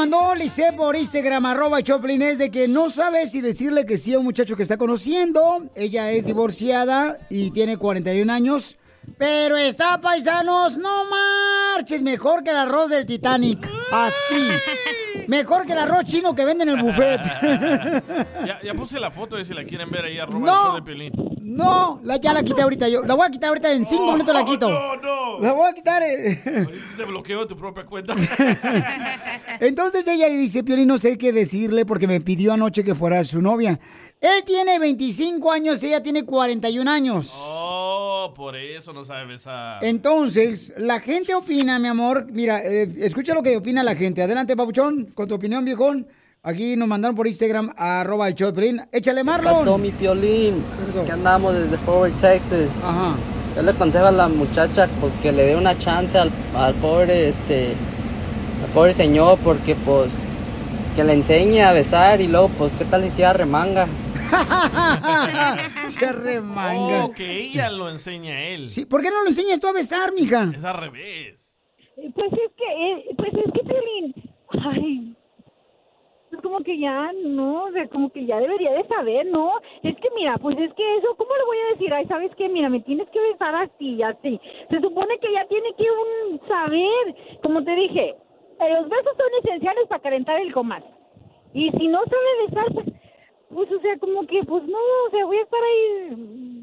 mandó Lice por Instagram, arroba Choplin, es de que no sabe si decirle que sí a un muchacho que está conociendo. Ella es divorciada y tiene 41 años. Pero está, paisanos, no marches, mejor que el arroz del Titanic. Así. Mejor que el arroz chino que venden en el buffet. Ya, ya puse la foto de si la quieren ver ahí, arroba No. el show de. No, la, ya la quité ahorita yo. La voy a quitar ahorita en 5 minutos la quito. No, no. La voy a quitar. eh. Ahorita te bloqueo tu propia cuenta. Entonces ella dice, Piolín, no sé qué decirle porque me pidió anoche que fuera su novia. Él tiene 25 años, ella tiene 41 años. Oh, por eso no sabe besar. Entonces, la gente opina, mi amor. Mira, eh, escucha lo que opina la gente. Adelante, Papuchón, con tu opinión, viejón. Aquí nos mandaron por Instagram, arroba el Piolín. Échale, ¿Qué Marlon. pasó, mi Piolín? Que andamos desde Forward, Texas. Yo le aconsejo a la muchacha pues que le dé una chance al, al pobre este al pobre señor porque pues que le enseñe a besar y luego, pues, ¿qué tal si sea remanga? Se remanga. Oh, que ella lo enseña a él. Sí, ¿por qué no lo enseñas tú a besar, mija? Es al revés. Pues es que, eh, pues es que, Piolín, ay, como que ya, no, o sea, como que ya debería de saber, ¿no? Es que mira, pues es que eso, ¿cómo le voy a decir? Ay, ¿sabes qué? Mira, me tienes que besar así, así. Se supone que ya tiene que un saber, como te dije, los besos son esenciales para calentar el comal. Y si no sabe besar, pues, pues, o sea, como que, pues no, o sea, voy a estar ahí,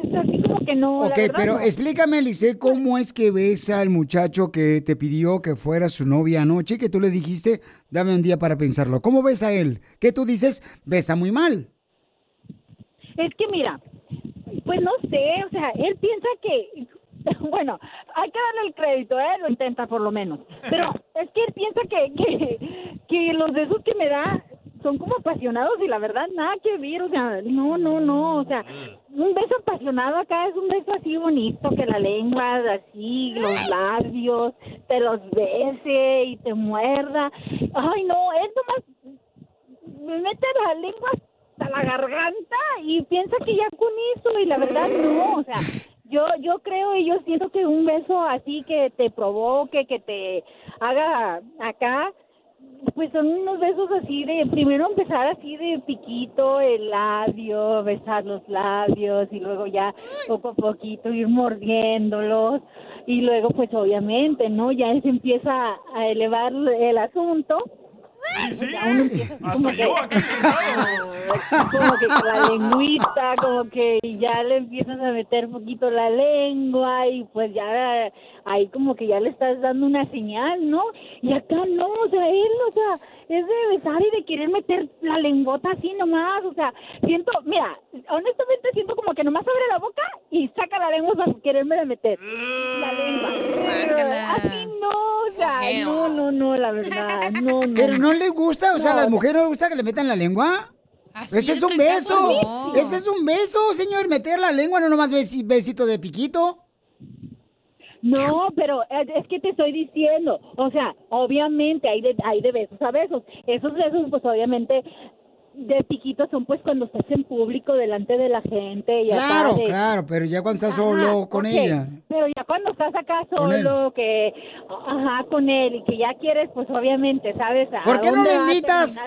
pues así como que no. Ok, verdad, pero no. explícame, Lice, cómo es que besa al muchacho que te pidió que fuera su novia anoche, que tú le dijiste, dame un día para pensarlo. ¿Cómo besa él? Que tú dices, besa muy mal. Es que mira, pues no sé, o sea, él piensa que, bueno, hay que darle el crédito, ¿eh? Lo intenta por lo menos. Pero es que él piensa que, que, que los besos que me da son como apasionados y la verdad nada que ver, o sea, no, no, no, o sea, un beso apasionado acá es un beso así bonito, que la lengua así, los labios, te los bese y te muerda. Ay, no, es nomás me mete la lengua hasta la garganta y piensa que ya con eso y la verdad no, o sea, yo yo creo y yo siento que un beso así que te provoque, que te haga acá pues son unos besos así de primero empezar así de piquito el labio, besar los labios y luego ya poco a poquito ir mordiéndolos y luego pues obviamente, ¿no? Ya se empieza a elevar el asunto. Sí, empieza como hasta que, yo aquí como que con la lengüita, como que ya le empiezas a meter poquito la lengua y pues ya ahí como que ya le estás dando una señal, ¿no? Y acá no, o sea, él, o sea, es de besar y de querer meter la lengüota así nomás, o sea, siento, mira, honestamente siento como que nomás abre la boca y saca la lengua para quererme meter la lengua. Así no, o sea, no, no, no, la verdad, no, no. ¿Pero no les gusta? O sea, ¿a No, las mujeres no les gusta que le metan la lengua? Así Ese es un beso. no. Ese es un beso, señor. Meter la lengua, no nomás besi- besito de piquito. No, pero es que te estoy diciendo, o sea, obviamente hay de, hay de besos a besos. Esos besos, pues obviamente, de piquitos son pues cuando estás en público delante de la gente. Y acá Claro, de- claro, pero ya cuando estás Ajá, solo con ella. Pero ya cuando estás acá solo, que, ajá, con él y que ya quieres, pues obviamente, ¿sabes? a ¿Por qué no le a invitas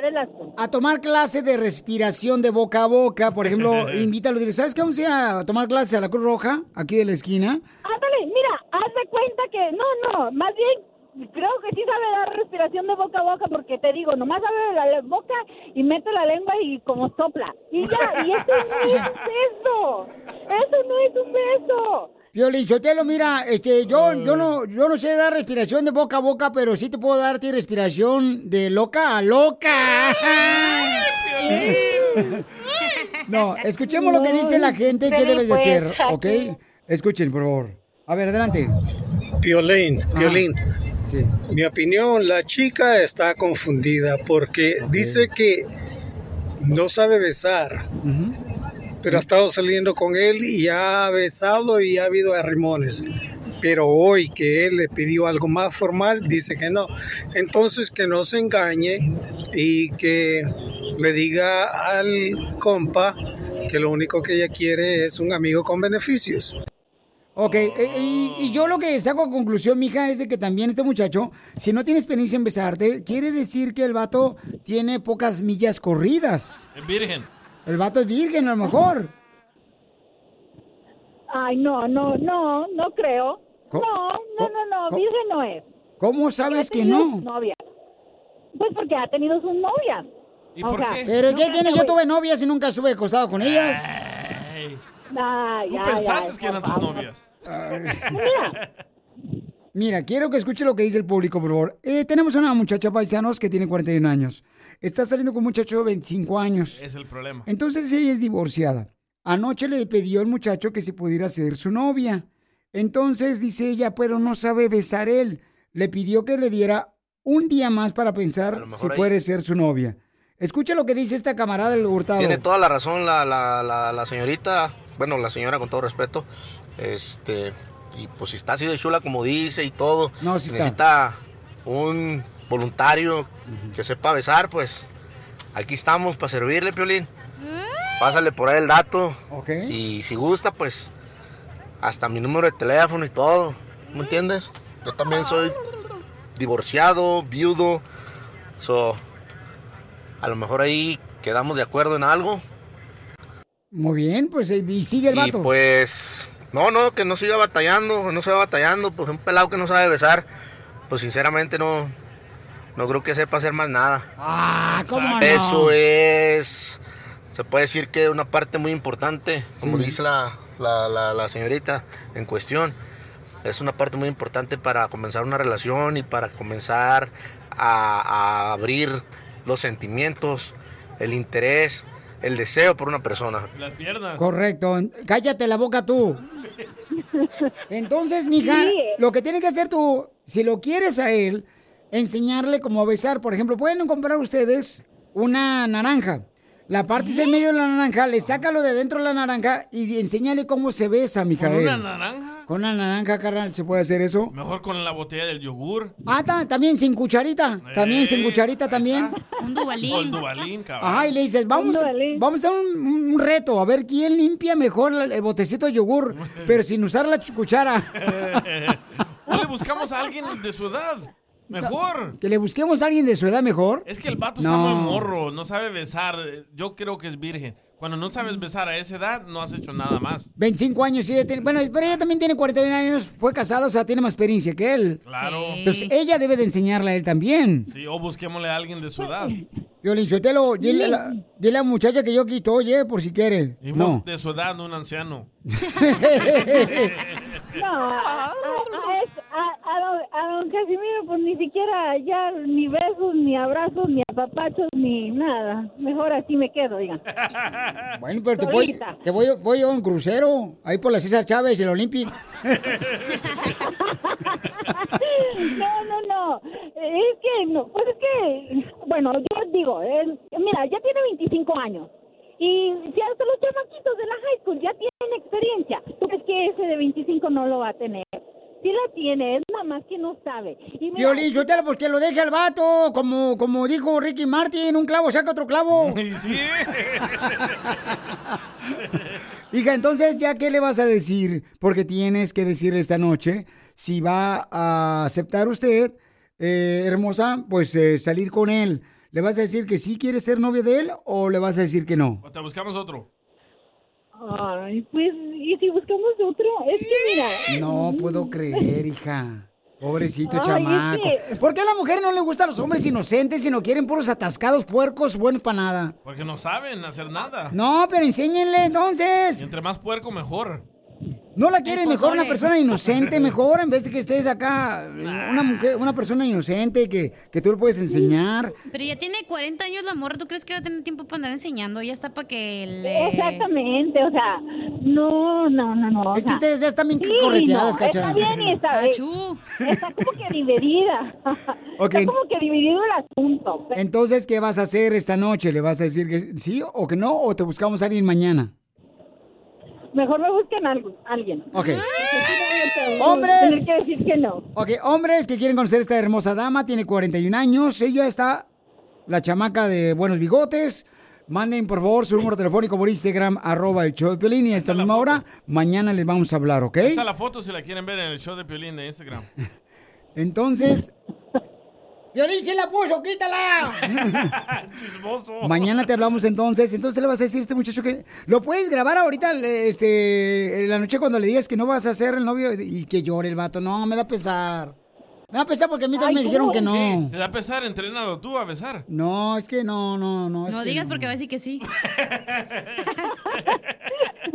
a tomar clase de respiración de boca a boca? Por ejemplo, invítalo, dile, ¿sabes qué? Vamos a ir a tomar clase a la Cruz Roja, aquí de la esquina. Ándale, mira, haz de cuenta que, no, no, más bien creo que sí sabe dar respiración de boca a boca porque te digo, nomás abre la boca y mete la lengua y como sopla. Y ya, y eso no es un beso. Eso no es un beso. Piolín, Sotelo, mira, este, yo, yo no, yo no sé dar respiración de boca a boca, pero sí te puedo dar a ti respiración de loca a loca. No, escuchemos lo que dice la gente que debes de hacer, ¿ok? Escuchen, por favor. A ver, adelante. Piolín, Ah, Mi opinión, la chica está confundida porque dice que no sabe besar, pero ha estado saliendo con él y ha besado y ha habido arrimones. Pero hoy que él le pidió algo más formal, dice que no. Entonces que no se engañe y que le diga al compa que lo único que ella quiere es un amigo con beneficios. Ok, eh, y, y yo lo que saco a conclusión, mija, es de que también este muchacho, si no tiene experiencia en besarte, quiere decir que el vato tiene pocas millas corridas. Es virgen. El vato es virgen, a lo mejor. Ay, no, no, no, no creo. No, no, no, no, virgen no es. ¿Cómo sabes que no? sus novias. Pues porque ha tenido sus novias. ¿Y O sea, ¿Pero qué tiene? Yo tuve novias y nunca estuve acostado con ellas. Ay, Tú ay, pensaste ay, que eran por tus novias. Mira, quiero que escuche lo que dice el público, por favor. Eh, tenemos una muchacha paisanos que tiene 41 años. Está saliendo con un muchacho de 25 años. Es el problema. Entonces ella es divorciada. Anoche le pidió al muchacho que si pudiera ser su novia. Entonces dice ella, pero no sabe besar él. Le pidió que le diera un día más para pensar si ahí- fuere ser su novia. Escucha lo que dice esta camarada del Hurtado. Tiene toda la razón la, la, la, la señorita, bueno, la señora con todo respeto, este, y pues si está así de chula como dice y todo, No, está. necesita un voluntario que sepa besar, pues aquí estamos para servirle, Piolín. Pásale por ahí el dato. Y si gusta, pues hasta mi número de teléfono y todo. ¿Me entiendes? Yo también soy divorciado, viudo. So, a lo mejor ahí quedamos de acuerdo en algo. Muy bien, pues eh, y sigue el Y vato. pues, no, no, que no siga batallando, no siga batallando. Pues un pelado que no sabe besar, pues sinceramente no, no creo que sepa hacer más nada. Ah, ¿cómo no? Eso es, se puede decir que una parte muy importante, como Sí. dice la, la- la- la señorita en cuestión. Es una parte muy importante para comenzar una relación y para comenzar a, a abrir los sentimientos, el interés, el deseo por una persona. Las piernas. Correcto. Cállate la boca tú. Entonces, mija, Sí. lo que tiene que hacer tú, si lo quieres a él, enseñarle cómo besar. Por ejemplo, pueden comprar ustedes una naranja. La partes en medio de la naranja, le saca lo de dentro de la naranja y enséñale cómo se besa, ¿Con Mijael. una naranja? Con una naranja, carnal, ¿se puede hacer eso? Mejor con la botella del yogur. Ah, ta- también sin cucharita. También sin cucharita también. Un O el dubalín, cabrón. Ajá, y le dices, vamos, vamos a un, un- reto, a ver quién limpia mejor el, botecito de yogur, pero sin usar la ch- cuchara. o le buscamos a alguien de su edad. Mejor. Que le busquemos a alguien de su edad mejor. Es que el vato No. está muy morro, no sabe besar. Yo creo que es virgen. Cuando no sabes besar a esa edad, no has hecho nada más. 25 años, sí, tiene- bueno, pero ella también tiene 41 años, fue casada, o sea, tiene más experiencia que él. Claro. Entonces, ella debe de enseñarle a él también. Sí, o busquémosle a alguien de su edad. Violín, dile, a la- dile a la muchacha que yo estoy, eh, por si quiere. Y No. de su edad, no un anciano. No, a, a- a es- a- don, a don Casimiro, pues ni siquiera ya ni besos, ni abrazos, ni apapachos, ni nada. Mejor así me quedo, diga. Bueno, pero te voy, te voy, voy a un crucero, ahí por la César Chávez, el Olympic. No, no, no. Es que, no, pues es que, bueno, yo digo, él- mira, ya tiene 25 años. Y si hasta los chamaquitos de la high school ya tienen experiencia, ¿tú crees que ese de 25 no lo va a tener? Sí la tiene, es nada más que no sabe. Y mira, Violín, Sotelo, pues que lo deje al vato, como, como dijo Ricky Martin, un clavo saca otro clavo. sí. Hija, entonces, ¿ya qué le vas a decir? Porque tienes que decirle esta noche si va a aceptar usted, eh, hermosa, pues eh, salir con él. ¿Le vas a decir que sí quiere ser novia de él o le vas a decir que no? O te buscamos otro. Ay, pues, ¿y si buscamos otro? Es que mira... No puedo creer, hija. Pobrecito Ay, es chamaco. que- ¿Por qué a la mujer no le gustan los hombres inocentes y no quieren puros atascados, puercos, buenos para nada? Porque no saben hacer nada. No, pero enséñenle entonces. Y entre más puerco, mejor. ¿No la quieres El mejor una persona inocente mejor en vez de que estés acá una mujer, una persona inocente que, que tú le puedes enseñar? Pero ya tiene 40 años la morra, ¿tú crees que va a tener tiempo para andar enseñando? Ya está para que le... Exactamente, o sea, no, no, no, no. Es que ustedes ya están bien sí, correteadas, no. Está bien y está, está como que dividida. Está como que dividido el asunto. Entonces, ¿qué vas a hacer esta noche? ¿Le vas a decir que sí o que no? ¿O te buscamos a alguien mañana? Mejor me busquen algo, alguien. Ok. No, ¡Hombres! Tener que decir que no. Ok, hombres que quieren conocer a esta hermosa dama, tiene 41 años, ella está, la chamaca de buenos bigotes. Manden, por favor, su número telefónico por Instagram, arroba el show de Piolín, y a esta misma hora, mañana les vamos a hablar, ¿ok? Ahí está la foto si la quieren ver en el show de Piolín de Instagram. Entonces... ¡Piolín se la puso, quítala! Chismoso. Mañana te hablamos entonces. Entonces le vas a decir a este muchacho que lo puedes grabar ahorita, este, en la noche cuando le digas que no vas a ser el novio y que llore el vato. No, me da pesar. Me da pesar porque a mí también me dijeron que no. ¿Te da pesar? Entrénalo tú a besar. No, es que no, no, no. es No que digas porque va a decir que sí.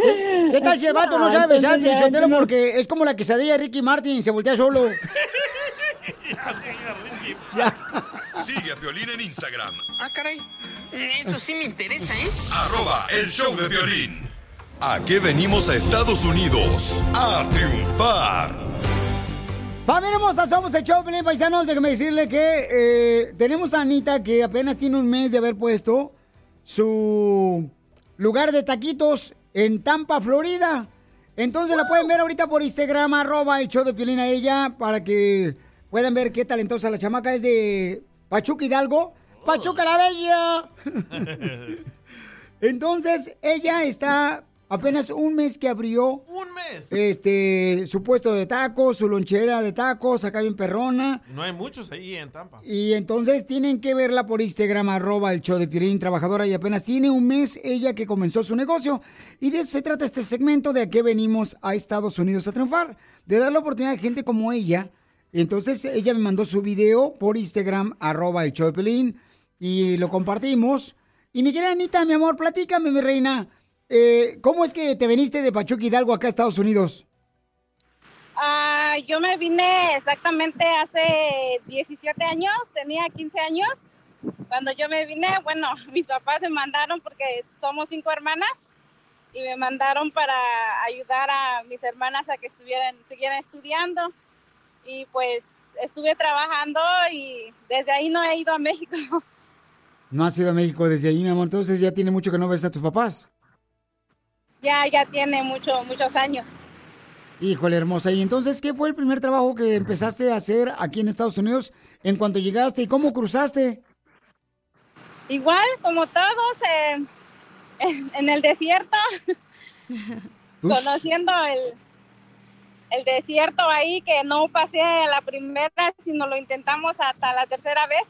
¿Qué, qué tal si el vato no sabe besar, no. Porque es como la quesadilla de Ricky Martin, se voltea solo. Sigue a Piolín en Instagram, Ah, caray. Eso sí me interesa, ¿eh? arroba el show de violín. ¿A qué venimos a Estados Unidos? A triunfar. Familia hermosa, somos el show, Pelín Paisanos. Déjame decirle que eh, tenemos a Anita que apenas tiene un mes de haber puesto su lugar de taquitos en Tampa, Florida. Entonces la pueden ver ahorita por Instagram, arroba el show de Piolín a ella, para que puedan ver qué talentosa la chamaca es de Pachuca Hidalgo. ¡Pachuca la Bella! Entonces, ella está apenas un mes que abrió. ¡Un mes! Este, su puesto de tacos, su lonchera de tacos, acá bien perrona. No hay muchos ahí en Tampa. Y entonces tienen que verla por Instagram, arroba el show de Piolín, trabajadora, y apenas tiene un mes ella que comenzó su negocio. Y de eso se trata este segmento de a qué venimos a Estados Unidos a triunfar. De dar la oportunidad a gente como ella. Entonces ella me mandó su video por Instagram, arroba el Piolín, y lo compartimos. Y mi querida Anita, mi amor, platícame, mi reina. eh, ¿Cómo es que te veniste de Pachuca Hidalgo acá a Estados Unidos? Ah, yo me vine exactamente hace 17 años, tenía 15 años. Cuando yo me vine, bueno, mis papás me mandaron porque somos cinco hermanas y me mandaron para ayudar a mis hermanas a que estuvieran, siguieran estudiando. Y pues estuve trabajando y desde ahí no he ido a México. No has ido a México desde allí, mi amor. Entonces ya tiene mucho que no ves a tus papás. Ya, ya tiene mucho, muchos años. Híjole, hermosa. Y entonces, ¿qué fue el primer trabajo que empezaste a hacer aquí en Estados Unidos en cuanto llegaste y cómo cruzaste? Igual, como todos, eh, en, en el desierto, conociendo el, el desierto ahí, que no pasé a la primera, sino lo intentamos hasta la tercera vez.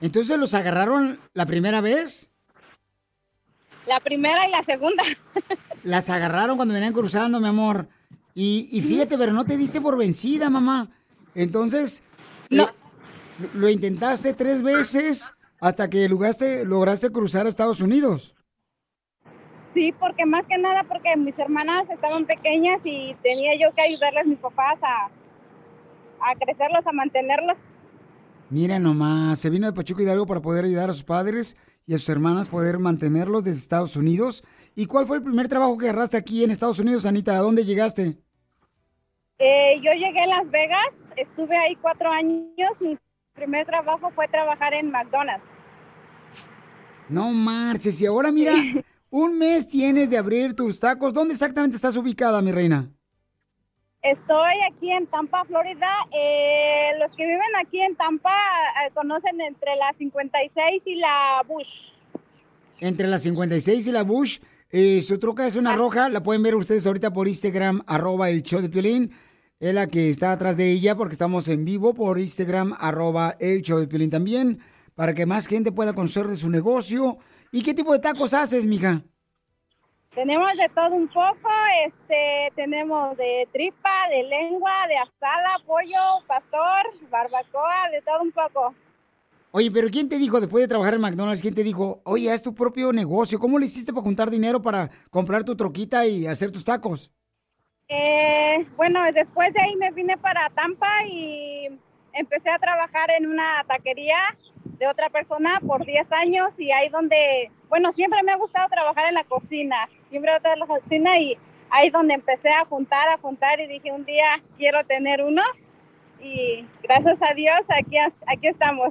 Entonces, ¿los agarraron la primera vez? La primera y la segunda. Las agarraron cuando venían cruzando, mi amor. Y, y fíjate, pero no te diste por vencida, mamá. Entonces, eh, lo intentaste tres veces hasta que lograste, lograste cruzar a Estados Unidos. Sí, porque más que nada porque mis hermanas estaban pequeñas y tenía yo que ayudarles a mis papás a, a crecerlos, a mantenerlos. Mira nomás, se vino de Pachuca Hidalgo para poder ayudar a sus padres y a sus hermanas poder mantenerlos desde Estados Unidos. ¿Y cuál fue el primer trabajo que agarraste aquí en Estados Unidos, Anita? ¿A dónde llegaste? Eh, yo llegué a Las Vegas, estuve ahí cuatro años. Mi primer trabajo fue trabajar en McDonald's. No marches, y ahora mira, un mes tienes de abrir tus tacos. ¿Dónde exactamente estás ubicada, mi reina? Estoy aquí en Tampa, Florida. Eh, los que viven aquí en Tampa eh, conocen entre la 56 y la Bush. Entre la 56 y la Bush. Eh, su troca es una roja, la pueden ver ustedes ahorita por Instagram, arroba el show de Piolín. Es la que está atrás de ella porque estamos en vivo por Instagram, arroba el show de Piolín también, para que más gente pueda conocer de su negocio. ¿Y qué tipo de tacos haces, mija? Tenemos de todo un poco, este, tenemos de tripa, de lengua, de asada, pollo, pastor, barbacoa, de todo un poco. Oye, pero ¿quién te dijo después de trabajar en McDonald's, quién te dijo, oye, haz tu propio negocio? ¿Cómo le hiciste para juntar dinero para comprar tu troquita y hacer tus tacos? Eh, bueno, después de ahí me vine para Tampa y empecé a trabajar en una taquería de otra persona por 10 años y ahí donde, bueno, siempre me ha gustado trabajar en la cocina, siempre he gustado la cocina y ahí donde empecé a juntar, a juntar y dije un día quiero tener uno y gracias a Dios aquí, aquí estamos.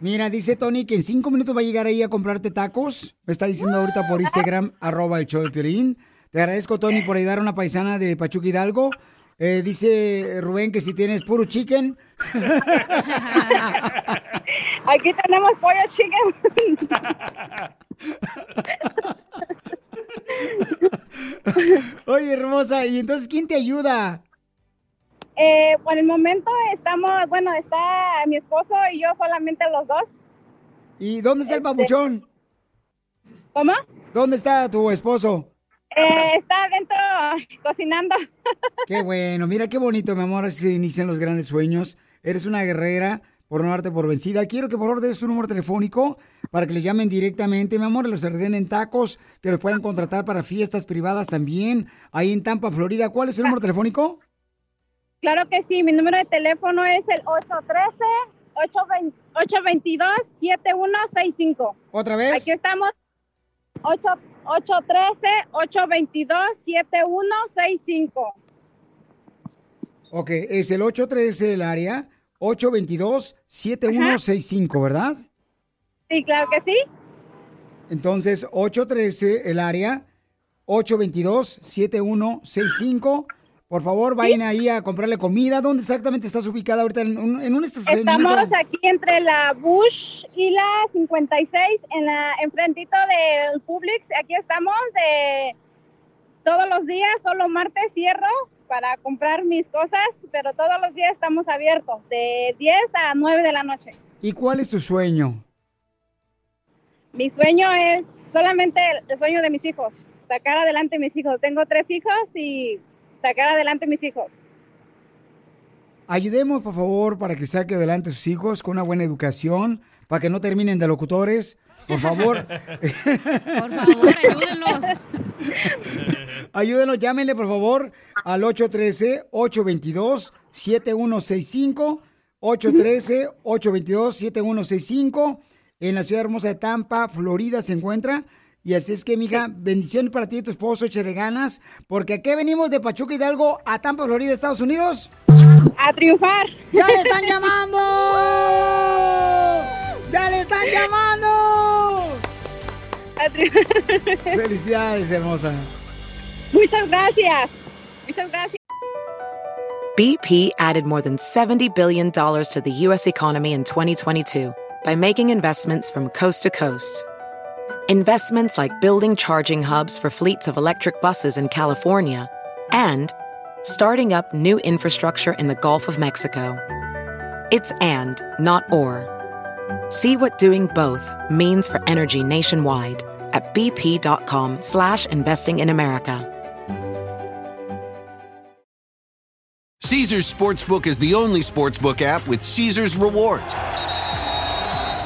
Mira, dice Tony que en cinco minutos va a llegar ahí a comprarte tacos. Me está diciendo ahorita por Instagram, arroba el show de Piolín. Te agradezco, Tony, por ayudar a una paisana de Pachuca Hidalgo. Eh, dice Rubén que si tienes puro chicken. Aquí tenemos pollo chicken. Oye, hermosa, ¿y entonces quién te ayuda? Eh, por el momento estamos, bueno, está mi esposo y yo solamente los dos. ¿Y dónde está el papuchón? ¿Cómo? ¿Dónde está tu esposo? Eh, está adentro cocinando. Qué bueno, mira qué bonito, mi amor, así se inician los grandes sueños. Eres una guerrera por no darte por vencida. Quiero que por favor des tu número telefónico para que les llamen directamente, mi amor, los ordenen tacos, que los puedan contratar para fiestas privadas también, ahí en Tampa, Florida. ¿Cuál es el número telefónico? Claro que sí, mi número de teléfono es el 813-822-7165. ¿Otra vez? Aquí estamos. 813-822-7165. Ok, es el 813 el área, 822-7165, ¿verdad? Sí, claro que sí. Entonces, 813 el área, 822-7165. Por favor, vayan ahí a comprarle comida. ¿Dónde exactamente estás ubicada ahorita? ¿En un, en un? Estamos aquí entre la Bush y la 56, en la enfrentito del Publix. Aquí estamos de todos los días, solo martes cierro para comprar mis cosas, pero todos los días estamos abiertos, de 10 a 9 de la noche. ¿Y cuál es tu sueño? Mi sueño es solamente el, el sueño de mis hijos, sacar adelante mis hijos. Tengo tres hijos y sacar adelante mis hijos. Ayudemos, por favor, para que saque adelante a sus hijos con una buena educación, para que no terminen de locutores. Por favor. Por favor, ayúdenlos. Ayúdenos, llámenle por favor al 813-822-7165. 813-822-7165. En la ciudad hermosa de Tampa, Florida se encuentra. Y así es que, mija, bendiciones para ti y tu esposo, échale ganas. Porque aquí venimos de Pachuca Hidalgo a Tampa, Florida, Estados Unidos. A triunfar. ¡Ya le están llamando! ¡Ya le están llamando! Felicidades, hermosa. Muchas gracias. Muchas gracias. BP added more than $70 billion to the U.S. economy in 2022 by making investments from coast to coast. Investments like building charging hubs for fleets of electric buses in California and starting up new infrastructure in the Gulf of Mexico. It's and, not or. See what doing both means for energy nationwide at bp.com slash investing in America. Caesar's Sportsbook is the only sportsbook app with Caesar's rewards.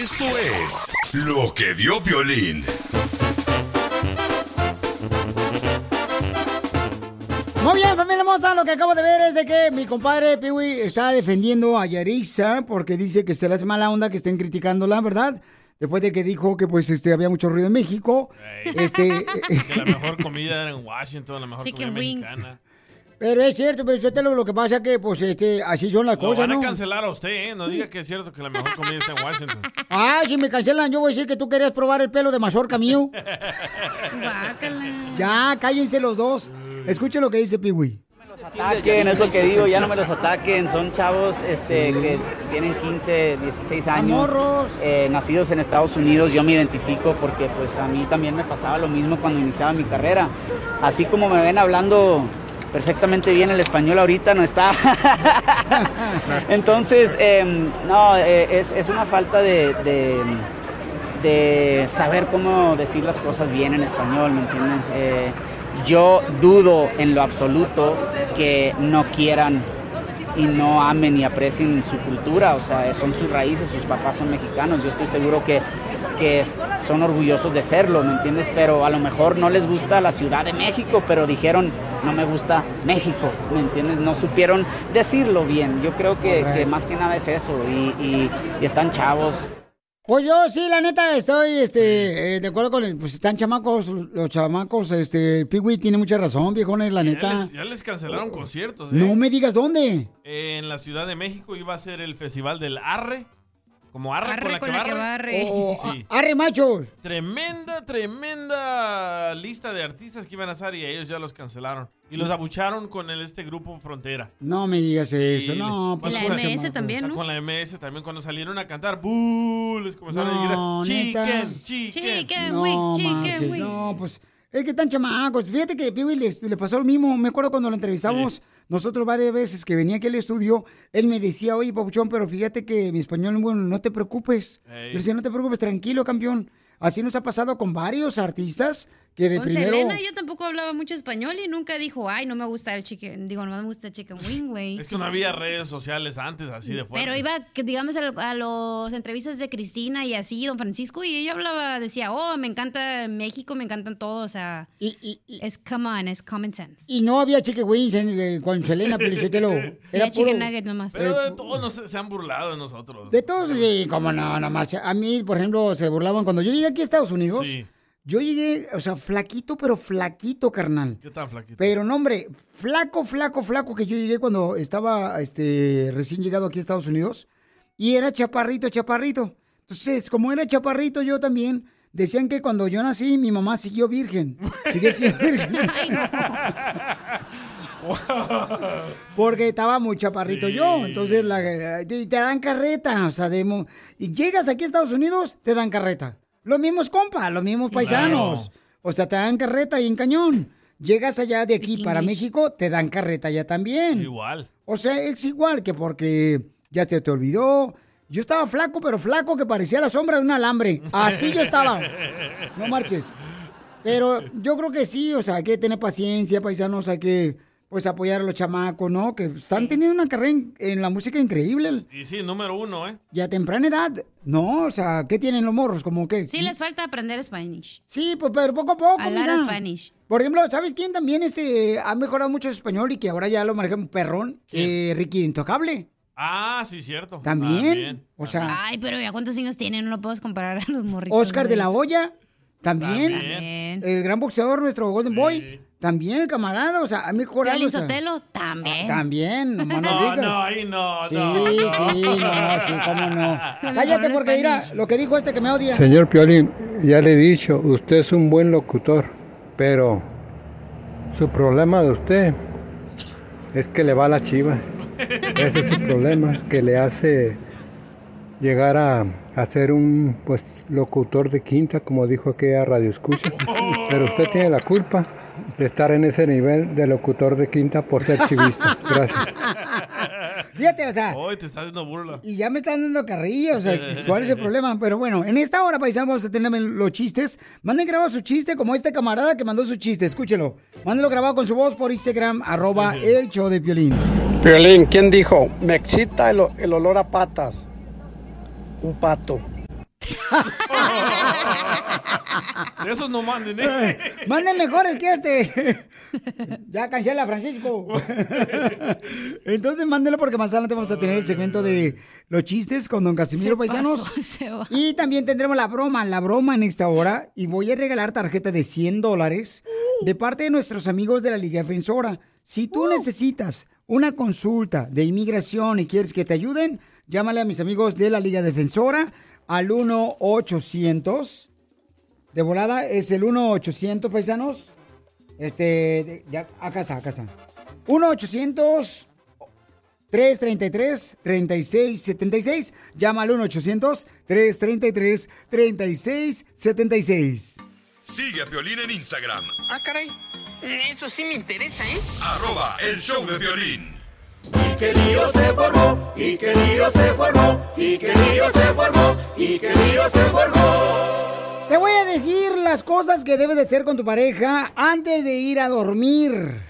Esto es lo que vio Piolín. Muy bien, familia hermosa, lo que acabo de ver es de que mi compadre Piwi está defendiendo a Yarisa porque dice que se le hace mala onda que estén criticándola, ¿verdad? Después de que dijo que pues este había mucho ruido en México. Este, Que la mejor comida era en Washington, la mejor Chicken comida wings. mexicana. Pero es cierto, pero yo te lo, lo que pasa que pues este así son las Lo cosas, van a ¿no? cancelar a usted, ¿eh? No diga que es cierto que la mejor comida está en Washington. Ah, si me cancelan, yo voy a decir que tú querías probar el pelo de mazorca mío. Ya, cállense los dos. Escuchen lo que dice Piwi. ataquen, es lo que digo, ya no me los ataquen, son chavos este, que tienen 15, 16 años, Amorros. eh, nacidos en Estados Unidos, yo me identifico porque pues a mí también me pasaba lo mismo cuando iniciaba mi carrera, así como me ven hablando perfectamente bien el español ahorita, no está. Entonces, em, no, eh, es, es una falta de, de, de saber cómo decir las cosas bien en español, ¿me entiendes? Eh, yo dudo en lo absoluto que no quieran y no amen y aprecien su cultura, o sea, son sus raíces, sus papás son mexicanos, yo estoy seguro que, que son orgullosos de serlo, ¿me entiendes? Pero a lo mejor no les gusta la Ciudad de México, pero dijeron, no me gusta México, ¿me entiendes? No supieron decirlo bien, yo creo que, más que nada es eso, y, y- y están chavos, Pues yo sí, la neta, estoy este, eh, de acuerdo con el, pues están chamacos, los chamacos, este, Piwi tiene mucha razón, viejones, la Ya neta. les, ya les cancelaron conciertos, ¿eh? No me digas dónde. En la Ciudad de México iba a ser el festival del Arre. Como Arre, Arre con la que barre. Oh, Sí. a- arre, machos. Tremenda, tremenda lista de artistas que iban a estar y ellos ya los cancelaron. Y los abucharon con el, este grupo Frontera. No me digas eso, Sí, no. pues, sal- chamacos. también, ¿no? Con la MS también, cuando salieron a cantar, ¡buuu! Les comenzaron No, a gritar. ¡Chicken, chicken! Chicken No, wings, chicken wings. no, pues es que están chamacos. Fíjate que Piwi le, le pasó lo mismo. Me acuerdo cuando lo entrevistamos nosotros varias veces que venía aquí al estudio, él me decía, oye, Papuchón, pero fíjate que mi español, bueno, no te preocupes. Ey. Yo le decía, no te preocupes, tranquilo, campeón. Así nos ha pasado con varios artistas que de Con primero... Selena ella tampoco hablaba mucho español y nunca dijo, ay, no me gusta el chicken, digo, no me gusta el chicken wing, güey. Es que no había redes sociales antes así de fuerte. Pero iba, digamos, a, lo- a las entrevistas de Cristina y así, don Francisco, y ella hablaba, decía, oh, me encanta México, me encantan todos, o sea, es come on, es common sense. Y no había chicken wings en- eh, con Selena Pelizotelo. Era Era chicken puro- nugget nomás. Pero de todos nos- se han burlado de nosotros. De todos, sí, como no, no más. A mí, por ejemplo, se burlaban cuando yo llegué aquí a Estados Unidos. Sí. Yo llegué, o sea, flaquito, pero flaquito, carnal. ¿Qué tan flaquito? Pero no, hombre, flaco, flaco, flaco que yo llegué cuando estaba este, recién llegado aquí a Estados Unidos. Y era chaparrito, chaparrito. Entonces, como era chaparrito yo también, decían que cuando yo nací, mi mamá siguió virgen. Sigue siendo virgen. Porque estaba muy chaparrito yo. Entonces, la, te, te dan carreta. O sea, de, y llegas aquí a Estados Unidos, te dan carreta. Los mismos compas, los mismos paisanos. O sea, te dan carreta y en cañón. Llegas allá de aquí para México, te dan carreta ya también. Igual. O sea, es igual que porque ya se te olvidó. Yo estaba flaco, pero flaco que parecía la sombra de un alambre. Así yo estaba. No marches. Pero yo creo que sí, o sea, hay que tener paciencia, paisanos, hay que pues apoyar a los chamacos, ¿no? Que están teniendo una carrera en, en la música increíble. Y sí, número uno, ¿eh? Y a temprana edad, ¿no? O sea, ¿qué tienen los morros? Como que... Sí, les falta aprender Spanish. Sí, pues pero poco a poco, Hablar mira. Spanish. Por ejemplo, ¿sabes quién también este, ha mejorado mucho su español y que ahora ya lo maneja un perrón? Eh, Ricky Intocable. Ah, sí, cierto. También. O sea, Ay, pero ya cuántos años tienen, no lo puedes comparar a los morritos. Oscar de la. Hoya. También. También. El gran boxeador, nuestro Golden Boy. También el camarada, o sea, ha mejorado. Piolín o sea, Sotelo, también. También, nomás no, No, digas. no, ahí no, Sí, no, sí, no. no, sí, cómo no. Cállate porque mira lo que dijo este que me odia. Señor Piolín, ya le he dicho, usted es un buen locutor, pero su problema de usted es que le va a las chivas. Ese es su problema, que le hace llegar a, a ser un pues locutor de quinta, como dijo aquella radio escucha. Pero usted tiene la culpa de estar en ese nivel de locutor de quinta por ser chivista. Gracias. Fíjate, o sea, Hoy te está haciendo burla. y ya me están dando carrilla, o sea, ¿cuál es el problema? Pero bueno, en esta hora, paisanos, vamos a tener los chistes. Manden grabado su chiste como este camarada que mandó su chiste, escúchelo. Mándenlo grabado con su voz por Instagram, arroba el show de Piolín. Violín, ¿quién dijo? Me excita el, el olor a patas. Un pato. De esos no manden, ¿eh? Manden mejores que este. ya cancela, Francisco. Entonces mándenlo porque más adelante vamos a tener el segmento de los chistes con don Casimiro ¿Qué Paisanos. Y también tendremos la broma, la broma en esta hora. Y voy a regalar tarjeta de 100 dólares de parte de nuestros amigos de la Liga Defensora. Si tú necesitas una consulta de inmigración y quieres que te ayuden, llámale a mis amigos de la Liga Defensora al 1-800. De volada es el 1-800 paisanos. Este, de- ya, acá está, acá está. 1-800. 333-3676. Llama al 1-800-333-3676. Sigue a Piolín en Instagram, Ah, caray. Eso sí me interesa, ¿eh? arroba el show de violín. Que lío se formó, y que lío se formó, y que lío se formó, y que lío se formó. Te voy a decir las cosas que debes de hacer con tu pareja antes de ir a dormir.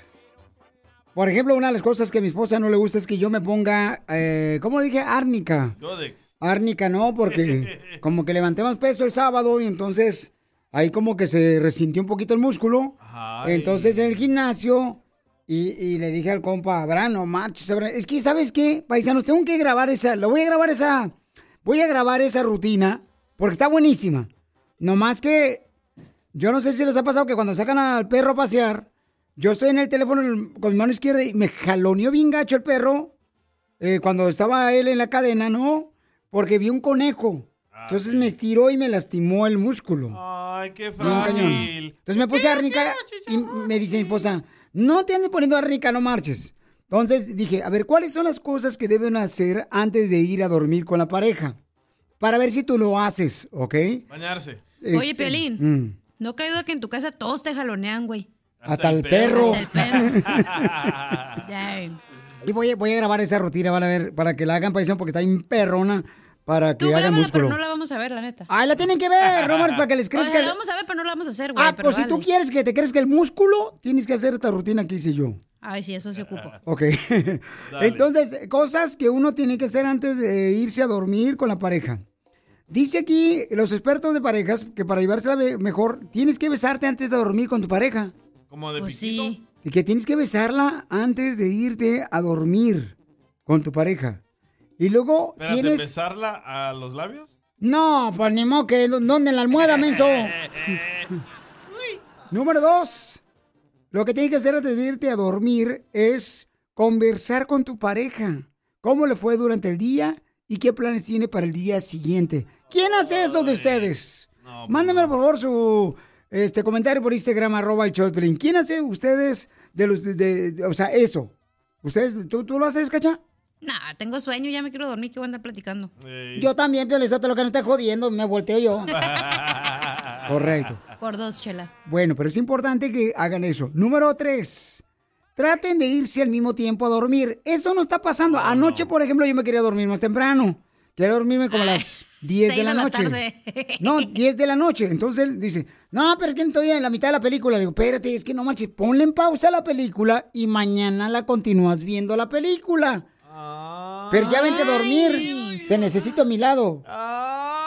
Por ejemplo, una de las cosas que a mi esposa no le gusta es que yo me ponga, eh, ¿cómo le dije? Árnica. Yodex. Árnica no, porque como que levantemos peso el sábado y entonces ahí como que se resintió un poquito el músculo. Ay. Entonces en el gimnasio y, y le dije al compa, Abraham, no manches, Abraham". es que ¿sabes qué? Paisanos, tengo que grabar esa, lo voy a grabar esa, voy a grabar esa rutina porque está buenísima. No más que yo no sé si les ha pasado que cuando sacan al perro a pasear, yo estoy en el teléfono con mi mano izquierda y me jaloneó bien gacho el perro eh, cuando estaba él en la cadena, ¿no? Porque vi un conejo. Entonces me estiró y me lastimó el músculo. Ay, qué Bien cañón. frágil. Entonces me puse árnica y me dice mi esposa, no te andes poniendo árnica, no marches. Entonces dije, a ver, ¿cuáles son las cosas que deben hacer antes de ir a dormir con la pareja? Para ver si tú lo haces, ¿ok? Bañarse. Oye, Este, Piolín, mm, no he caído que en tu casa todos te jalonean, güey. hasta, el perro. Hasta el perro. Y voy, a- voy a grabar esa rutina, van a ver, para que la hagan paisano porque está bien perrona. Para que hagan músculo. pero no la vamos a ver, la neta. Ay, la tienen que ver, nomás para que les O sea, crezca. la vamos a ver, pero no la vamos a hacer, güey. Ah, pero pues si tú quieres que te crezca el músculo, tienes que hacer esta rutina que hice yo. Ay, sí, eso se ocupa. Ok. Entonces, cosas que uno tiene que hacer antes de irse a dormir con la pareja. Dice aquí los expertos de parejas que para llevársela mejor, tienes que besarte antes de dormir con tu pareja. Como de Pues sí. Y que tienes que besarla antes de irte a dormir con tu pareja. Y luego Espérate, tienes... ¿besarla a los labios? No, pues ni modo que... ¿Dónde en la almohada, menso? Número dos. Lo que tienes que hacer antes de irte a dormir es conversar con tu pareja. ¿Cómo le fue durante el día? ¿Y qué planes tiene para el día siguiente? ¿Quién hace eso de ustedes? Mándenme por favor su este comentario por Instagram, arroba el Pelín. ¿Quién hace ustedes de los, de, de- de- o sea, eso? ¿Ustedes, tú, tú lo haces, cacha? Nah, tengo sueño, ya me quiero dormir, que voy a andar platicando. Yo también, Pio Lizotelo, lo que no esté jodiendo, me volteo yo. Correcto. Por dos, chela. Bueno, pero es importante que hagan eso. Número tres. Traten de irse al mismo tiempo a dormir. Eso no está pasando. Anoche, por ejemplo, yo me quería dormir más temprano. Quería dormirme como a las 10 de la noche. tarde. No, 10 de la noche. Entonces él dice, no, pero es que estoy en la mitad de la película. Le digo, espérate, es que no manches, ponle en pausa la película y mañana la continúas viendo la película. Pero ya vente a dormir. Te necesito a mi lado.